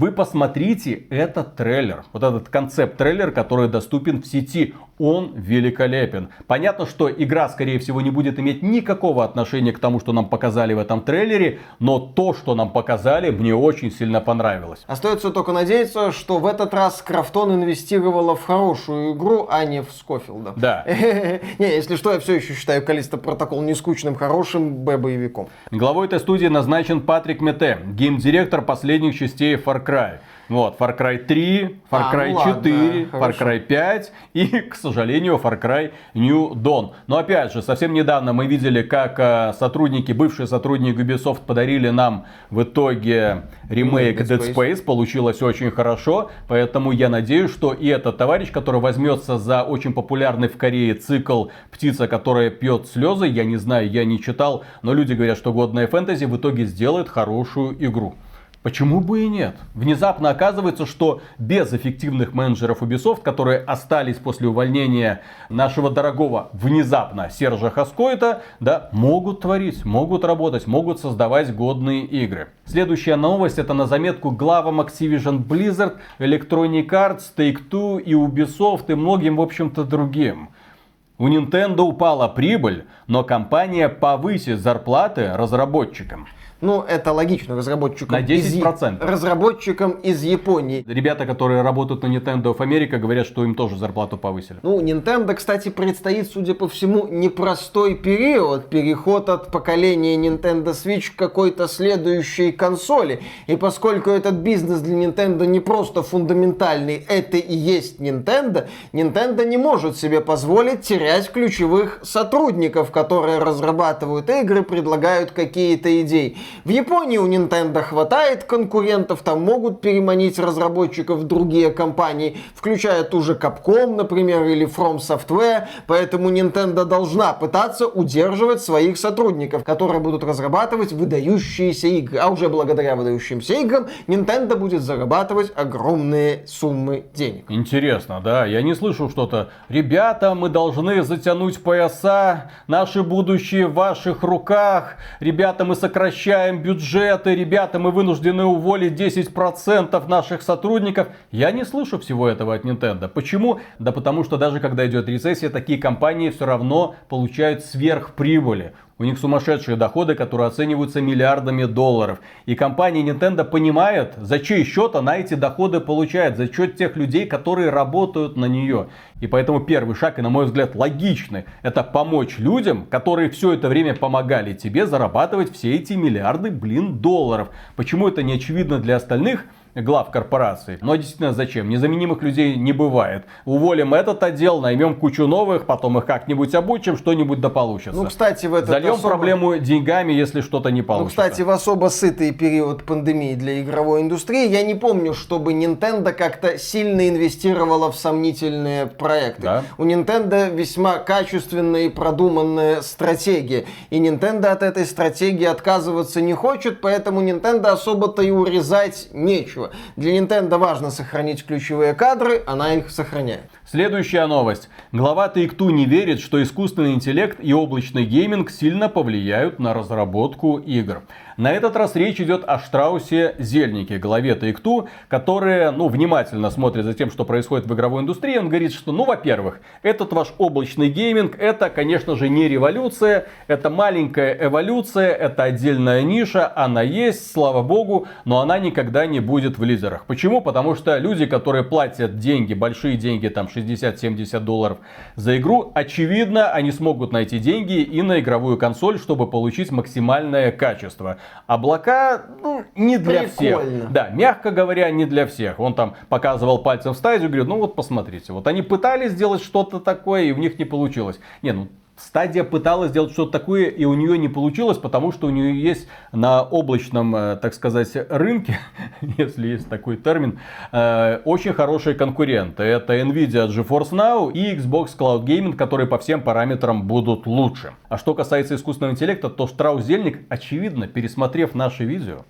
Вы посмотрите этот трейлер, вот этот концепт-трейлер, который доступен в сети. Он великолепен. Понятно, что игра, скорее всего, не будет иметь никакого отношения к тому, что нам показали в этом трейлере, но то, что нам показали, мне очень сильно понравилось. Остается только надеяться, что в этот раз Krafton инвестировала в хорошую игру, а не в Скофилда. Да. Не, если что, я все еще считаю Callisto Протокол не скучным, хорошим Б-боевиком. Главой этой студии назначен Патрик Мете, гейм-директор последних частей Far Cry. Вот, Far Cry 3, Far А, Cry ну ладно, 4, Far хорошо. Cry 5 и, к сожалению, Far Cry New Dawn. Но опять же, совсем недавно мы видели, как э, сотрудники, бывшие сотрудники Ubisoft подарили нам в итоге ремейк Dead Dead Space. Space. Получилось очень хорошо, поэтому я надеюсь, что и этот товарищ, который возьмется за очень популярный в Корее цикл «Птица, которая пьет слезы», я не знаю, я не читал, но люди говорят, что годная фэнтези в итоге сделает хорошую игру. Почему бы и нет? Внезапно оказывается, что без эффективных менеджеров Ubisoft, которые остались после увольнения нашего дорогого внезапно Сержа Хаскоита, да, могут творить, могут работать, могут создавать годные игры. Следующая новость это на заметку главам Activision Blizzard, Electronic Arts, Take-Two и Ubisoft и многим, в общем-то, другим. У Nintendo упала прибыль, но компания повысит зарплаты разработчикам. Ну, это логично, разработчикам На из Я- 10%. разработчикам из Японии. Ребята, которые работают на Nintendo of America, говорят, что им тоже зарплату повысили. Ну, Nintendo, кстати, предстоит, судя по всему, непростой период, переход от поколения Nintendo Switch к какой-то следующей консоли. И поскольку этот бизнес для Nintendo не просто фундаментальный, это и есть Nintendo, Nintendo не может себе позволить терять ключевых сотрудников, которые разрабатывают игры, предлагают какие-то идеи. В Японии у Nintendo хватает конкурентов, там могут переманить разработчиков другие компании, включая ту же Capcom, например, или From Software, поэтому Nintendo должна пытаться удерживать своих сотрудников, которые будут разрабатывать выдающиеся игры. А уже благодаря выдающимся играм Nintendo будет зарабатывать огромные суммы денег. Интересно, да? Я не слышу что-то. Ребята, мы должны затянуть пояса. Наше будущее в ваших руках. Ребята, мы сокращаем бюджеты. Ребята, мы вынуждены уволить 10% наших сотрудников. Я не слышу всего этого от Nintendo. Почему? Да потому что даже когда идет рецессия, такие компании все равно получают сверхприбыли. У них сумасшедшие доходы, которые оцениваются миллиардами долларов. И компания Nintendo понимает, за чей счет она эти доходы получает, за счет тех людей, которые работают на нее. И поэтому первый шаг, и на мой взгляд логичный, это помочь людям, которые все это время помогали тебе зарабатывать все эти миллиарды, блин, долларов. Почему это не очевидно для остальных? Глав корпораций. Но действительно зачем? Незаменимых людей не бывает. Уволим этот отдел, наймем кучу новых, потом их как-нибудь обучим, что-нибудь да получится. Ну, кстати, в этот Зальем особо- проблему деньгами, если что-то не Ну, получится. кстати, в особо сытый период пандемии для игровой индустрии я не помню, чтобы Nintendo как-то сильно инвестировала в сомнительные проекты. Да. У Nintendo весьма качественная и продуманная стратегия. И Nintendo от этой стратегии отказываться не хочет, поэтому Nintendo особо-то и урезать нечего. Для Nintendo важно сохранить ключевые кадры, она их сохраняет. Следующая новость. Глава Take-Two не верит, что искусственный интеллект и облачный гейминг сильно повлияют на разработку игр. На этот раз речь идет о Штраусе Зельнике, главе Take-Two, ну, внимательно смотрит за тем, что происходит в игровой индустрии. Он говорит, что, ну, во-первых, этот ваш облачный гейминг, это, конечно же, не революция, это маленькая эволюция, это отдельная ниша, она есть, слава богу, но она никогда не будет в лизерах. Почему? Потому что люди, которые платят деньги, большие деньги, там 60-70 долларов за игру, очевидно, они смогут найти деньги и на игровую консоль, чтобы получить максимальное качество. Облака, ну, не для Прикольно. всех. Да, мягко говоря, не для всех. Он там показывал пальцем в стадию, говорит, ну вот посмотрите, вот они пытались сделать что-то такое, и у них не получилось. Не, ну Стадия пыталась сделать что-то такое, и у нее не получилось, потому что у нее есть на облачном, э, так сказать, рынке, если есть такой термин, э, очень хорошие конкуренты. Это Nvidia GeForce Now и Xbox Cloud Gaming, которые по всем параметрам будут лучше. А что касается искусственного интеллекта, то Штраус Зельник, очевидно, пересмотрев наше видео,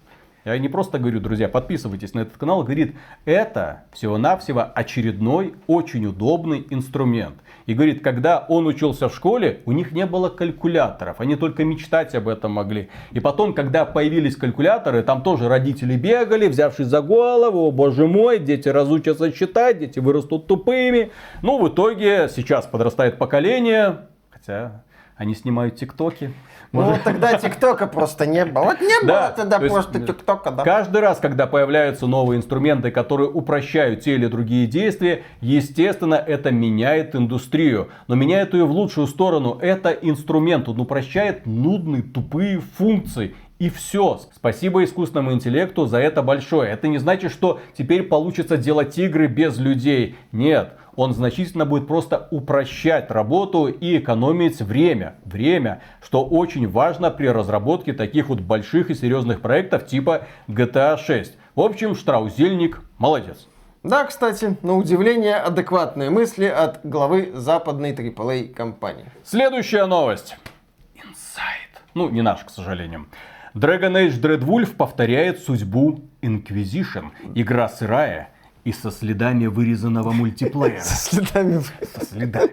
я не просто говорю, друзья, подписывайтесь на этот канал. Говорит, это всего-навсего очередной очень удобный инструмент. И говорит, когда он учился в школе, у них не было калькуляторов. Они только мечтать об этом могли. И потом, когда появились калькуляторы, там тоже родители бегали, взявшись за голову. О, боже мой, дети разучатся считать, дети вырастут тупыми. Ну, в итоге сейчас подрастает поколение. Хотя они снимают тиктоки. Ну, вот тогда ТикТока просто не было. Вот не было тогда просто ТикТока. Каждый раз, когда появляются новые инструменты, которые упрощают те или другие действия, естественно, это меняет индустрию. Но меняет ее в лучшую сторону. Это инструмент, он упрощает нудные, тупые функции. И все. Спасибо искусственному интеллекту за это большое. Это не значит, что теперь получится делать игры без людей. Нет он значительно будет просто упрощать работу и экономить время. Время, что очень важно при разработке таких вот больших и серьезных проектов типа GTA 6. В общем, Штраузельник молодец. Да, кстати, на удивление адекватные мысли от главы западной AAA компании. Следующая новость. Inside. Ну, не наш, к сожалению. Dragon Age Dreadwolf повторяет судьбу Inquisition. Игра сырая и со следами вырезанного мультиплеера. Со следами. Со следами.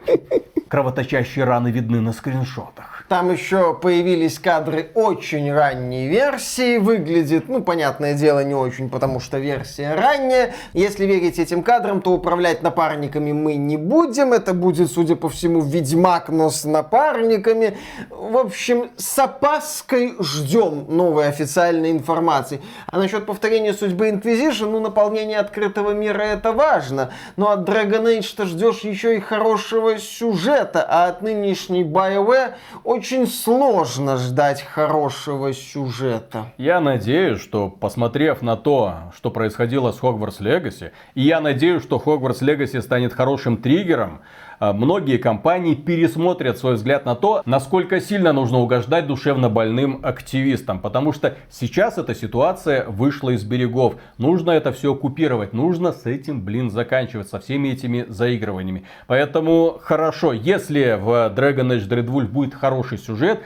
Кровоточащие раны видны на скриншотах. Там еще появились кадры очень ранней версии. Выглядит, ну, понятное дело, не очень, потому что версия ранняя. Если верить этим кадрам, то управлять напарниками мы не будем. Это будет, судя по всему, Ведьмак, но с напарниками. В общем, с опаской ждем новой официальной информации. А насчет повторения судьбы Inquisition, ну, наполнение открытого мира это важно. Но от Dragon Age ты ждешь еще и хорошего сюжета, а от нынешней BioWare очень сложно ждать хорошего сюжета. Я надеюсь, что посмотрев на то, что происходило с Hogwarts Legacy, и я надеюсь, что Hogwarts Legacy станет хорошим триггером, многие компании пересмотрят свой взгляд на то, насколько сильно нужно угождать душевно больным активистам. Потому что сейчас эта ситуация вышла из берегов. Нужно это все купировать. Нужно с этим, блин, заканчивать. Со всеми этими заигрываниями. Поэтому хорошо, если в Dragon Age Dreadwolf будет хороший сюжет,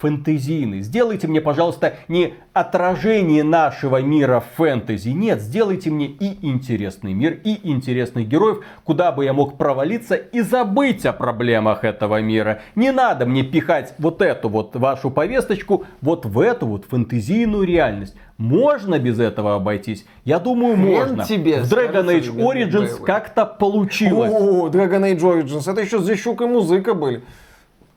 фэнтезийный. Сделайте мне, пожалуйста, не отражение нашего мира фэнтези. Нет, сделайте мне и интересный мир, и интересных героев, куда бы я мог провалиться и забыть о проблемах этого мира. Не надо мне пихать вот эту вот вашу повесточку вот в эту вот фэнтезийную реальность. Можно без этого обойтись? Я думаю, Хрен можно. тебе, в Dragon Age Origins как-то получилось. О, Dragon Age Origins, это еще с Защук и музыка были.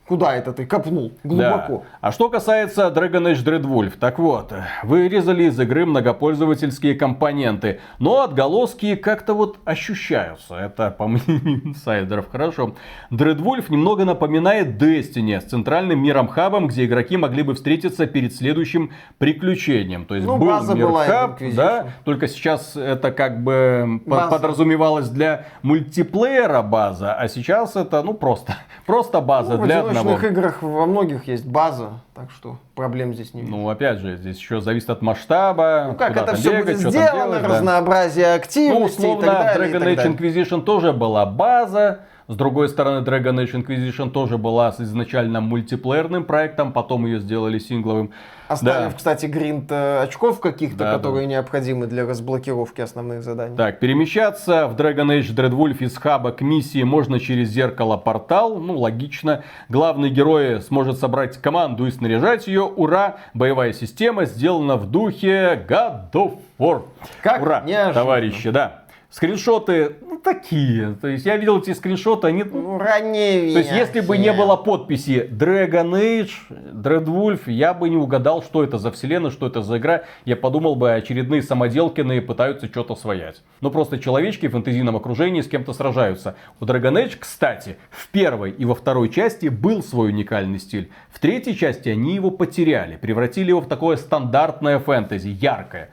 Куда это ты копнул? Глубоко. Да. А что касается Dragon Age Dreadwolf, так вот, вырезали из игры многопользовательские компоненты, но отголоски как-то вот ощущаются. Это по мнению инсайдеров, хорошо. Dreadwolf немного напоминает Destiny с центральным миром-хабом, где игроки могли бы встретиться перед следующим приключением. То есть Ну, был база была мир-хаб, да, только сейчас это как бы База. подразумевалось для мультиплеера база, а сейчас это ну просто, просто база Ну, для одного. одиночных играх во многих есть база, так что проблем здесь не вижу. Ну, опять же, здесь еще зависит от масштаба. Ну как это все бегать, будет сделано, делать, да. разнообразие Ну, активностей и условно, так далее. Dragon Age. Inquisition тоже была база. С другой стороны, Dragon Age Inquisition тоже была изначально мультиплеерным проектом, потом ее сделали сингловым. Оставив, Да. кстати, гринд э, очков каких-то, Да, которые необходимы для разблокировки основных заданий. Так, перемещаться в Dragon Age Dreadwolf из хаба к миссии можно через зеркало-портал. Ну, логично. Главный герой сможет собрать команду и снаряжать ее. Ура! Боевая система сделана в духе God of War. Как Ура, неожиданно. товарищи, да. Скриншоты ну, такие. То есть я видел эти скриншоты, они... Ну, ранее То есть, если бы не было подписи Dragon Age, Dreadwolf, я бы не угадал, что это за вселенная, что это за игра. Я подумал бы, очередные самоделкины пытаются что-то своять. Но просто человечки в фэнтезийном окружении с кем-то сражаются. У Dragon Age, кстати, в первой и во второй части был свой уникальный стиль. В третьей части они его потеряли, превратили его в такое стандартное фэнтези, яркое.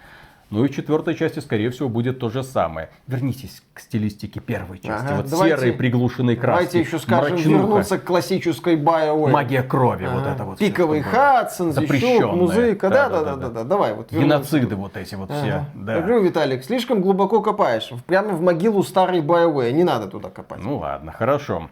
Ну и в четвертой части, скорее всего, будет то же самое. Вернитесь к стилистике первой части. Ага, вот давайте- серые приглушенные краски. Давайте еще скажем, мрачнуха, вернуться к классической BioWare. Магия крови, вот Ага. это вот. Пиковый. Хадсон, Запрещенное. музыка. Да, да, да, Да-да-да-да. да, да. Давай, вот. Геноциды вот эти вот все. Ага. Да. Я говорю, Виталик, слишком глубоко копаешь. Прямо в могилу старой BioWare. Не надо туда копать. Ну ладно, хорошо.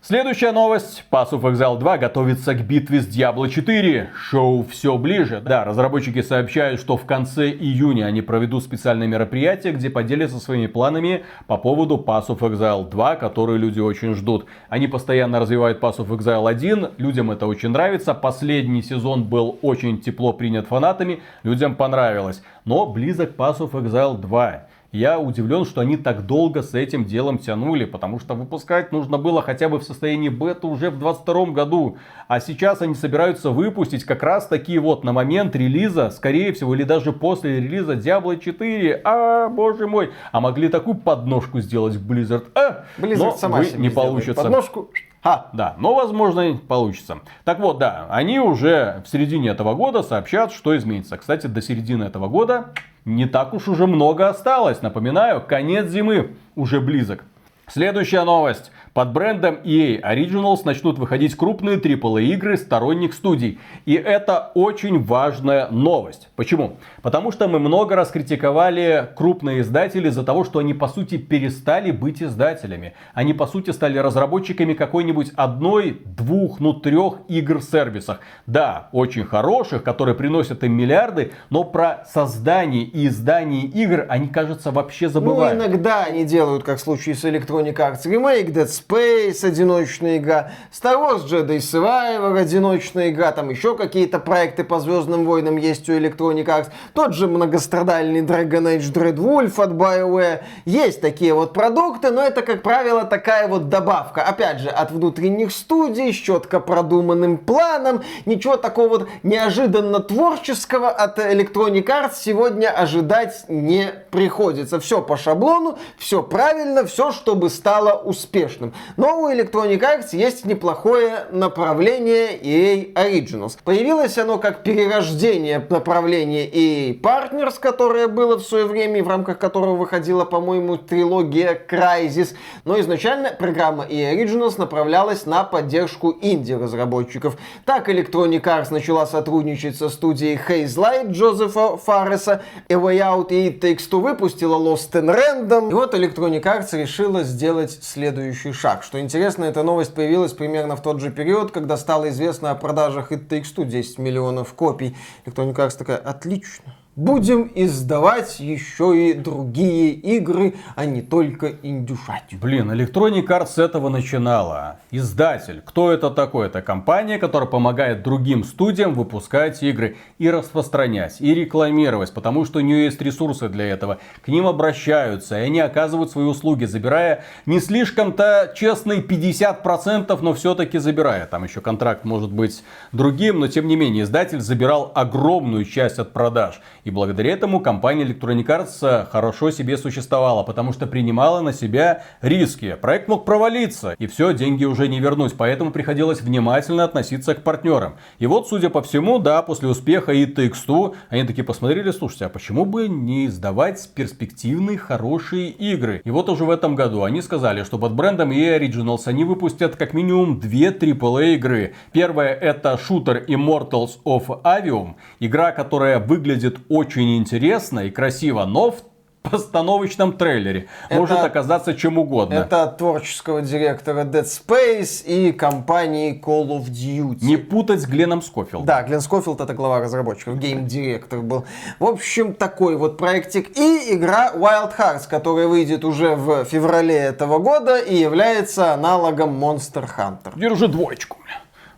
Следующая новость. Pass of Exile 2 готовится к битве с Diablo 4. Шоу все ближе. Да, разработчики сообщают, что в конце июня они проведут специальное мероприятие, где поделятся своими планами по поводу Pass of Exile 2, который люди очень ждут. Они постоянно развивают Pass of Exile 1, людям это очень нравится. Последний сезон был очень тепло принят фанатами, людям понравилось. Но близок Pass of Exile 2. Я удивлен, что они так долго с этим делом тянули, потому что выпускать нужно было хотя бы в состоянии бета уже в 22 году. А сейчас они собираются выпустить как раз таки вот на момент релиза, скорее всего, или даже после релиза Diablo 4. А, боже мой. А могли такую подножку сделать в Blizzard. А, Blizzard но, сама себе не получится. Подножку. А, да, но возможно получится. Так вот, да, они уже в середине этого года сообщат, что изменится. Кстати, до середины этого года не так уж уже много осталось. Напоминаю, конец зимы уже близок. Следующая новость. Под брендом EA Originals начнут выходить крупные AAA игры сторонних студий. И это очень важная новость. Почему? Потому что мы много раз критиковали крупные издатели за того, что они по сути перестали быть издателями. Они по сути стали разработчиками какой-нибудь одной, двух, ну трех игр-сервисах. Да, очень хороших, которые приносят им миллиарды, но про создание и издание игр они, кажется, вообще Ну, забывают. иногда они делают, как в случае с Electronic Arts Remake, Dead Space, одиночная игра, Star Wars Jedi Survivor, одиночная игра, там еще какие-то проекты по Звездным войнам есть у Electronic Arts, тот же многострадальный Dragon Age Dreadwolf от BioWare. Есть такие вот продукты, но это, как правило, такая вот добавка. Опять же, от внутренних студий, с четко продуманным планом, ничего такого вот неожиданно творческого от Electronic Arts сегодня ожидать не приходится. Все по шаблону, все правильно, все, чтобы стало успешным. Но у Electronic Arts есть неплохое направление EA Originals. Появилось оно как перерождение направления EA Partners, которое было в свое время, и в рамках которого выходила, по-моему, трилогия Crysis. Но изначально программа EA Originals направлялась на поддержку инди-разработчиков. Так Electronic Arts начала сотрудничать со студией Haze Light Джозефа Фарреса, A Way Out и Takes выпустила Lost in Random. И вот Electronic Arts решила сделать следующий шаг. Что интересно, эта новость появилась примерно в тот же период, когда стало известно о продажах It Takes Two 10 миллионов копий. Electronic Arts такая, отлично. Будем издавать еще и другие игры, а не только индюшатину. Блин, Electronic Arts этого начинала. Издатель. Кто это такой? Это компания, которая помогает другим студиям выпускать игры и распространять, и рекламировать, потому что у нее есть ресурсы для этого. К ним обращаются, и они оказывают свои услуги, забирая не слишком-то честные 50%, но все-таки забирая. Там еще контракт может быть другим, но тем не менее издатель забирал огромную часть от продаж. И благодаря этому компания Electronic Arts хорошо себе существовала, потому что принимала на себя риски. Проект мог провалиться, и все, деньги уже не вернуть. Поэтому приходилось внимательно относиться к партнерам. И вот, судя по всему, да, после успеха и Takes-Two, они такие посмотрели, слушайте, а почему бы не издавать перспективные, хорошие игры? И вот уже в этом году они сказали, что под брендом EA Originals они выпустят как минимум две AAA игры. Первая это шутер Immortals of Avium, игра, которая выглядит очень интересно и красиво, но в постановочном трейлере Это- может оказаться чем угодно. Это от творческого директора Dead Space и компании Call of Duty. Не путать с Гленом Скофилдом. Да, Глен Скофилд это глава разработчиков, гейм-директор был. В общем, такой вот проектик. И игра Wild Hearts, которая выйдет уже в феврале этого года и является аналогом Monster Hunter. Держи двоечку.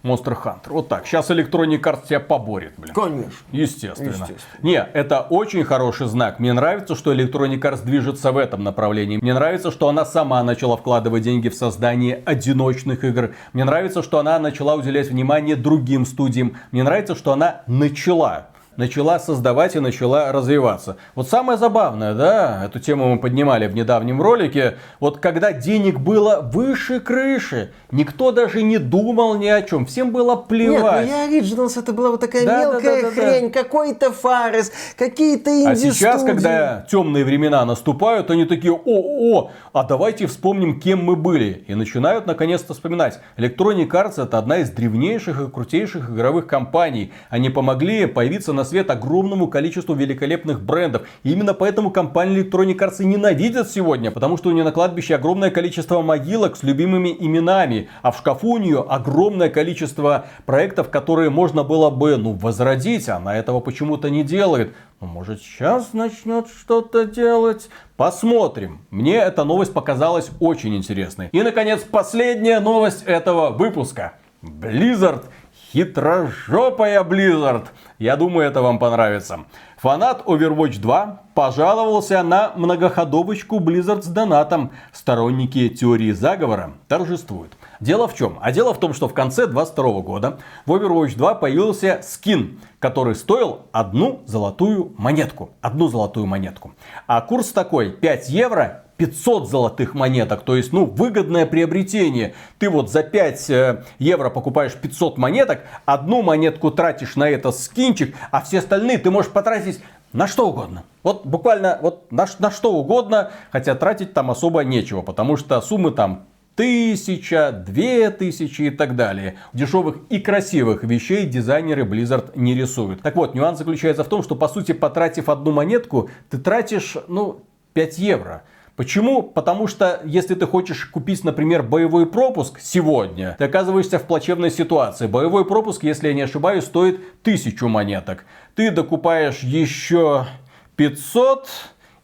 Monster Hunter. Вот так. Сейчас Electronic Arts тебя поборет, блин. Конечно. Естественно. Естественно. Не, это очень хороший знак. Мне нравится, что Electronic Arts движется в этом направлении. Мне нравится, что она сама начала вкладывать деньги в создание одиночных игр. Мне нравится, что она начала уделять внимание другим студиям. Мне нравится, что она начала начала создавать и начала развиваться. Вот самое забавное, да, эту тему мы поднимали в недавнем ролике, вот когда денег было выше крыши, никто даже не думал ни о чем, всем было плевать. Нет, ну я Originals это была вот такая Да, да, мелкая да, да, да. хрень, какой-то фарес, какие-то инди А сейчас, когда темные времена наступают, они такие, о, о, а давайте вспомним, кем мы были. И начинают наконец-то вспоминать. Electronic Arts это одна из древнейших и крутейших игровых компаний. Они помогли появиться на свет огромному количеству великолепных брендов. И именно поэтому компания Electronic Arts и ненавидят сегодня, потому что у нее на кладбище огромное количество могилок с любимыми именами, а в шкафу у нее огромное количество проектов, которые можно было бы, ну, возродить. Она этого почему-то не делает. Ну, может, сейчас начнет что-то делать? Посмотрим. Мне эта новость показалась очень интересной. И, наконец, последняя новость этого выпуска. Blizzard. Хитрожопая Blizzard. Я думаю, это вам понравится. Фанат Overwatch 2 пожаловался на многоходовочку Blizzard с донатом. Сторонники теории заговора торжествуют. Дело в чем? А дело в том, что в конце 22 года в Overwatch 2 появился скин, который стоил одну золотую монетку. Одну золотую монетку. А курс такой 5 евро 500 золотых монеток, то есть, ну, выгодное приобретение. Ты вот за 5 э, евро покупаешь 500 монеток, одну монетку тратишь на этот скинчик, а все остальные ты можешь потратить на что угодно. Вот буквально вот на, на что угодно, хотя тратить там особо нечего, потому что суммы там тысяча, две тысячи и так далее. Дешевых и красивых вещей дизайнеры Blizzard не рисуют. Так вот, нюанс заключается в том, что по сути, потратив одну монетку, ты тратишь, ну, 5 евро. Почему? Потому что если ты хочешь купить, например, боевой пропуск сегодня, ты оказываешься в плачевной ситуации. Боевой пропуск, если я не ошибаюсь, стоит 1000 монеток. Ты докупаешь еще 500,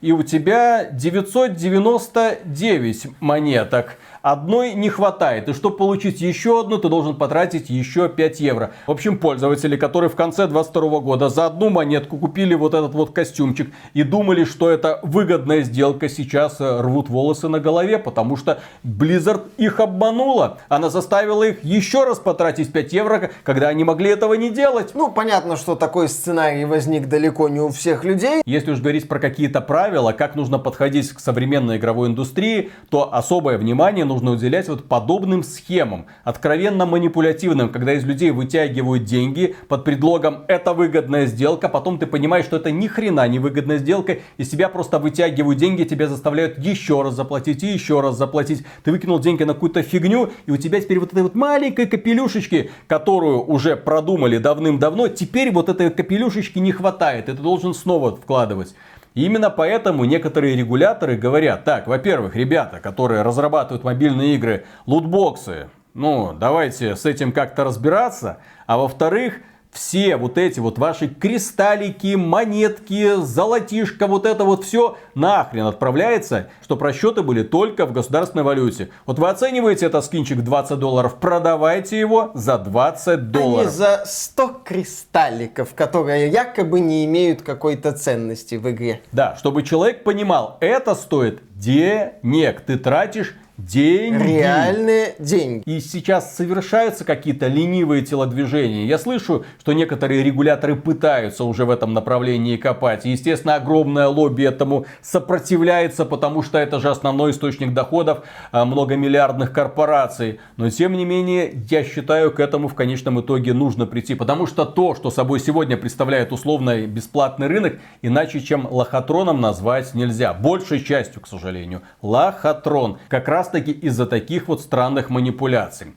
и у тебя 999 монеток. Одной не хватает. И чтобы получить еще одну, ты должен потратить еще 5 евро. В общем, пользователи, которые в конце 22 года за одну монетку купили вот этот вот костюмчик и думали, что это выгодная сделка, сейчас э, рвут волосы на голове, потому что Blizzard их обманула. Она заставила их еще раз потратить 5 евро, когда они могли этого не делать. Ну, понятно, что такой сценарий возник далеко не у всех людей. Если уж говорить про какие-то правила, как нужно подходить к современной игровой индустрии, то особое внимание нужно уделять вот подобным схемам, откровенно манипулятивным, когда из людей вытягивают деньги под предлогом «это выгодная сделка», потом ты понимаешь, что это ни хрена не выгодная сделка, из тебя просто вытягивают деньги, тебя заставляют еще раз заплатить и еще раз заплатить. Ты выкинул деньги на какую-то фигню, и у тебя теперь вот этой вот маленькой капелюшечки, которую уже продумали давным-давно, теперь вот этой капелюшечки не хватает, и ты должен снова вкладывать. Именно поэтому некоторые регуляторы говорят, так, во-первых, ребята, которые разрабатывают мобильные игры, лутбоксы, ну, давайте с этим как-то разбираться. А во-вторых, все вот эти вот ваши кристаллики, монетки, золотишко, вот это вот все нахрен отправляется, что расчеты были только в государственной валюте. Вот вы оцениваете этот скинчик в 20 долларов, продавайте его за 20 А долларов. не за 100 кристалликов, которые якобы не имеют какой-то ценности в игре. Да, чтобы человек понимал, это стоит денег. Ты тратишь деньги. Реальные деньги. И сейчас совершаются какие-то ленивые телодвижения. Я слышу, что некоторые регуляторы пытаются уже в этом направлении копать. И, естественно, огромное лобби этому сопротивляется, потому что это же основной источник доходов а, многомиллиардных корпораций. Но, тем не менее, я считаю, к этому в конечном итоге нужно прийти. Потому что то, что собой сегодня представляет условно бесплатный рынок, иначе чем лохотроном назвать нельзя. Большей частью, к сожалению. Лохотрон. Как раз таки из-за таких вот странных манипуляций.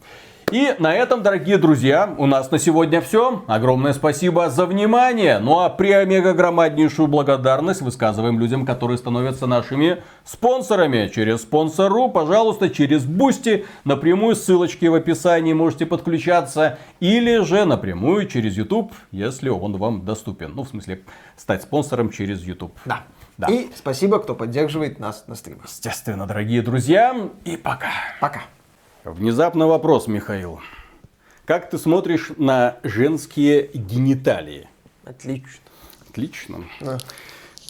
И на этом, дорогие друзья, у нас на сегодня все. Огромное спасибо за внимание. Ну а преомегагромаднейшую благодарность высказываем людям, которые становятся нашими спонсорами. Через спонсорку, пожалуйста, через Boosty. Напрямую ссылочки в описании можете подключаться. Или же напрямую через YouTube, если он вам доступен. Ну, в смысле, стать спонсором через YouTube. Да. Да. И спасибо, кто поддерживает нас на стримах. Естественно, дорогие друзья. И пока. Пока. Внезапно вопрос, Михаил. Как ты смотришь на женские гениталии? Отлично. Отлично. Да.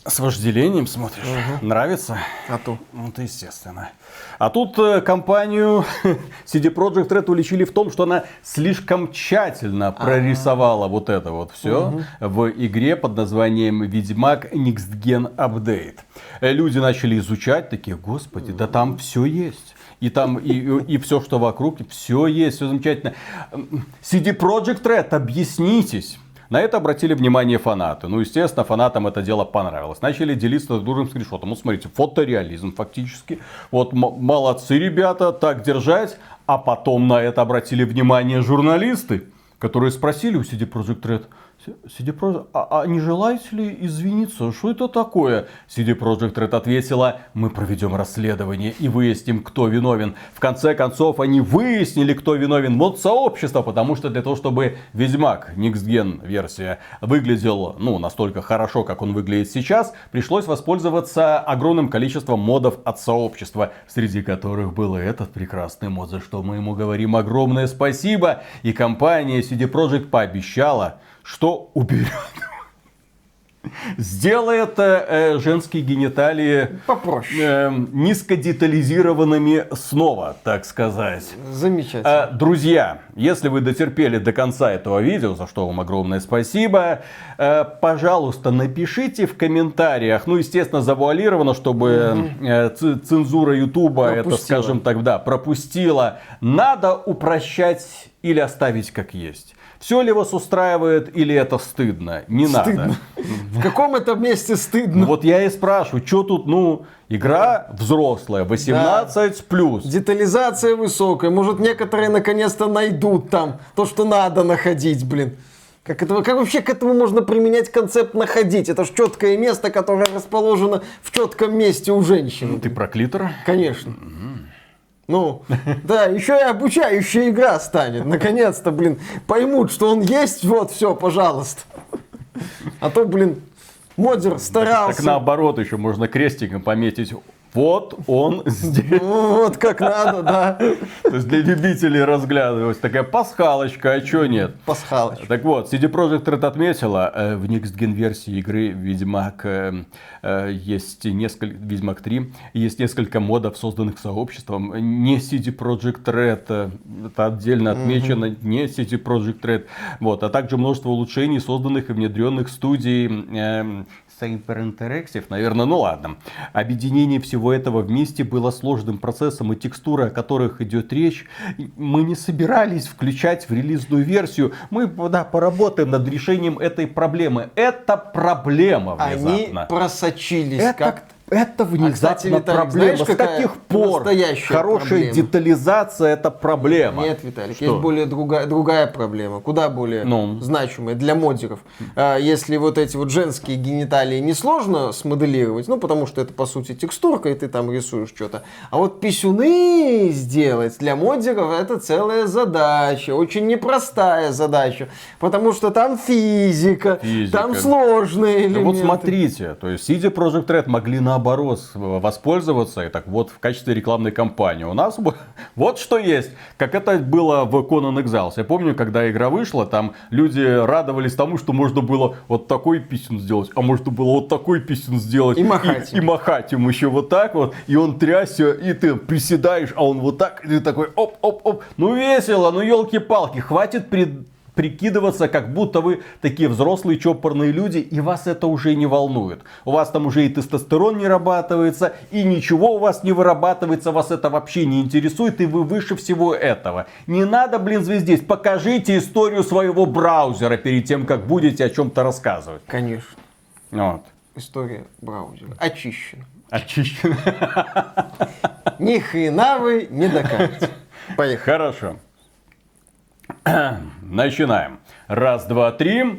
С вожделением смотришь? Нравится? А то. Ну, это естественно. А тут э, компанию CD Projekt Red уличили в том, что она слишком тщательно прорисовала вот это вот все в игре под названием Ведьмак Next Gen Update. Э, Люди начали изучать, такие, господи, да там все есть. И там и, и, все, что вокруг, все есть, все замечательно. CD Projekt Red, объяснитесь. На это обратили внимание фанаты. Ну, естественно, фанатам это дело понравилось. Начали делиться другом скриншотом. Вот смотрите, фотореализм фактически. Вот молодцы ребята, так держать. А потом на это обратили внимание журналисты, которые спросили у CD Projekt Red, CD Projekt, а, а не желаете ли извиниться? Что это такое? CD Projekt Red ответила, мы проведем расследование и выясним, кто виновен. В конце концов, они выяснили, кто виновен. Вот сообщество, потому что для того, чтобы Ведьмак, Next версия, выглядел ну, настолько хорошо, как он выглядит сейчас, пришлось воспользоваться огромным количеством модов от сообщества, среди которых был этот прекрасный мод, за что мы ему говорим огромное спасибо. И компания CD Projekt пообещала, что уберет. Сделает э, женские гениталии Попроще. э, низкодетализированными снова, так сказать. Замечательно. Э, Друзья, если вы дотерпели до конца этого видео, за что вам огромное спасибо, э, пожалуйста, напишите в комментариях, ну, естественно, завуалировано, чтобы э, цензура Ютуба это, скажем так, да, пропустила. Надо упрощать или оставить как есть. Все ли вас устраивает или это стыдно? Не надо. Стыдно. В каком это месте стыдно? Ну, Вот я и спрашиваю, что тут, ну, игра взрослая, 18 плюс. Детализация высокая. Может, некоторые наконец-то найдут там то, что надо находить, блин. Как, это, как вообще к этому можно применять концепт находить? Это ж четкое место, которое расположено в четком месте у женщины. Ты про клитор? Конечно. Ну, да, еще и обучающая игра станет. Наконец-то, блин, поймут, что он есть, вот, все, пожалуйста. А то, блин, модер старался. Так наоборот, еще можно крестиком пометить. Вот он здесь. Вот как надо, да. То есть для любителей разглядывать. Такая пасхалочка, а чё нет? Пасхалыч. Так вот, CD Projekt Red отметила, э, в Next Gen версии игры Ведьмак э, э, есть несколько, Ведьмак 3, есть несколько модов, созданных сообществом. Не CD Projekt Red, это отдельно отмечено, не CD Projekt Red. Вот, а также множество улучшений, созданных и внедренных студией Interactive, наверное, ну ладно. Объединение всего этого вместе было сложным процессом, и текстуры, о которых идет речь, мы не собирались включать в релизную версию. Мы, да, поработаем над решением этой проблемы. Это проблема Они внезапно. просочились Это, как это внезапно кстати, Виталик, проблема. знаешь, С каких пор хорошая проблема? детализация это проблема? Нет, Виталик, Что? есть более другая, другая проблема, куда более Ну? значимая для модеров. А, если вот эти вот женские гениталии несложно смоделировать, ну, потому что это, по сути, текстурка, и ты там рисуешь что-то. А вот писюны сделать для модеров это целая задача, очень непростая задача, потому что там физика, Физика. там сложные элементы. Ну вот смотрите, то есть CD Projekt Red могли наоборот воспользоваться и так вот в качестве рекламной кампании. У нас вот что есть, как это было в Conan Exiles. Я помню, когда игра вышла, там люди радовались тому, что можно было вот такой писюн сделать, а можно было вот такой писюн сделать. И махать И, им. и махать им еще вот так вот, и он трясся, и ты приседаешь, а он вот так, и ты такой оп-оп-оп. Ну весело, ну елки-палки, хватит пред- прикидываться, как будто вы такие взрослые чопорные люди, и вас это уже не волнует. У вас там уже и тестостерон не вырабатывается, и ничего у вас не вырабатывается, вас это вообще не интересует, и вы выше всего этого. Не надо, блин, звездеть, покажите историю своего браузера перед тем, как будете о чем-то рассказывать. Конечно, Вот. история браузера очищена. Очищено. Ни хрена вы не докажете. Поехали. Хорошо. Начинаем. Раз, два, три.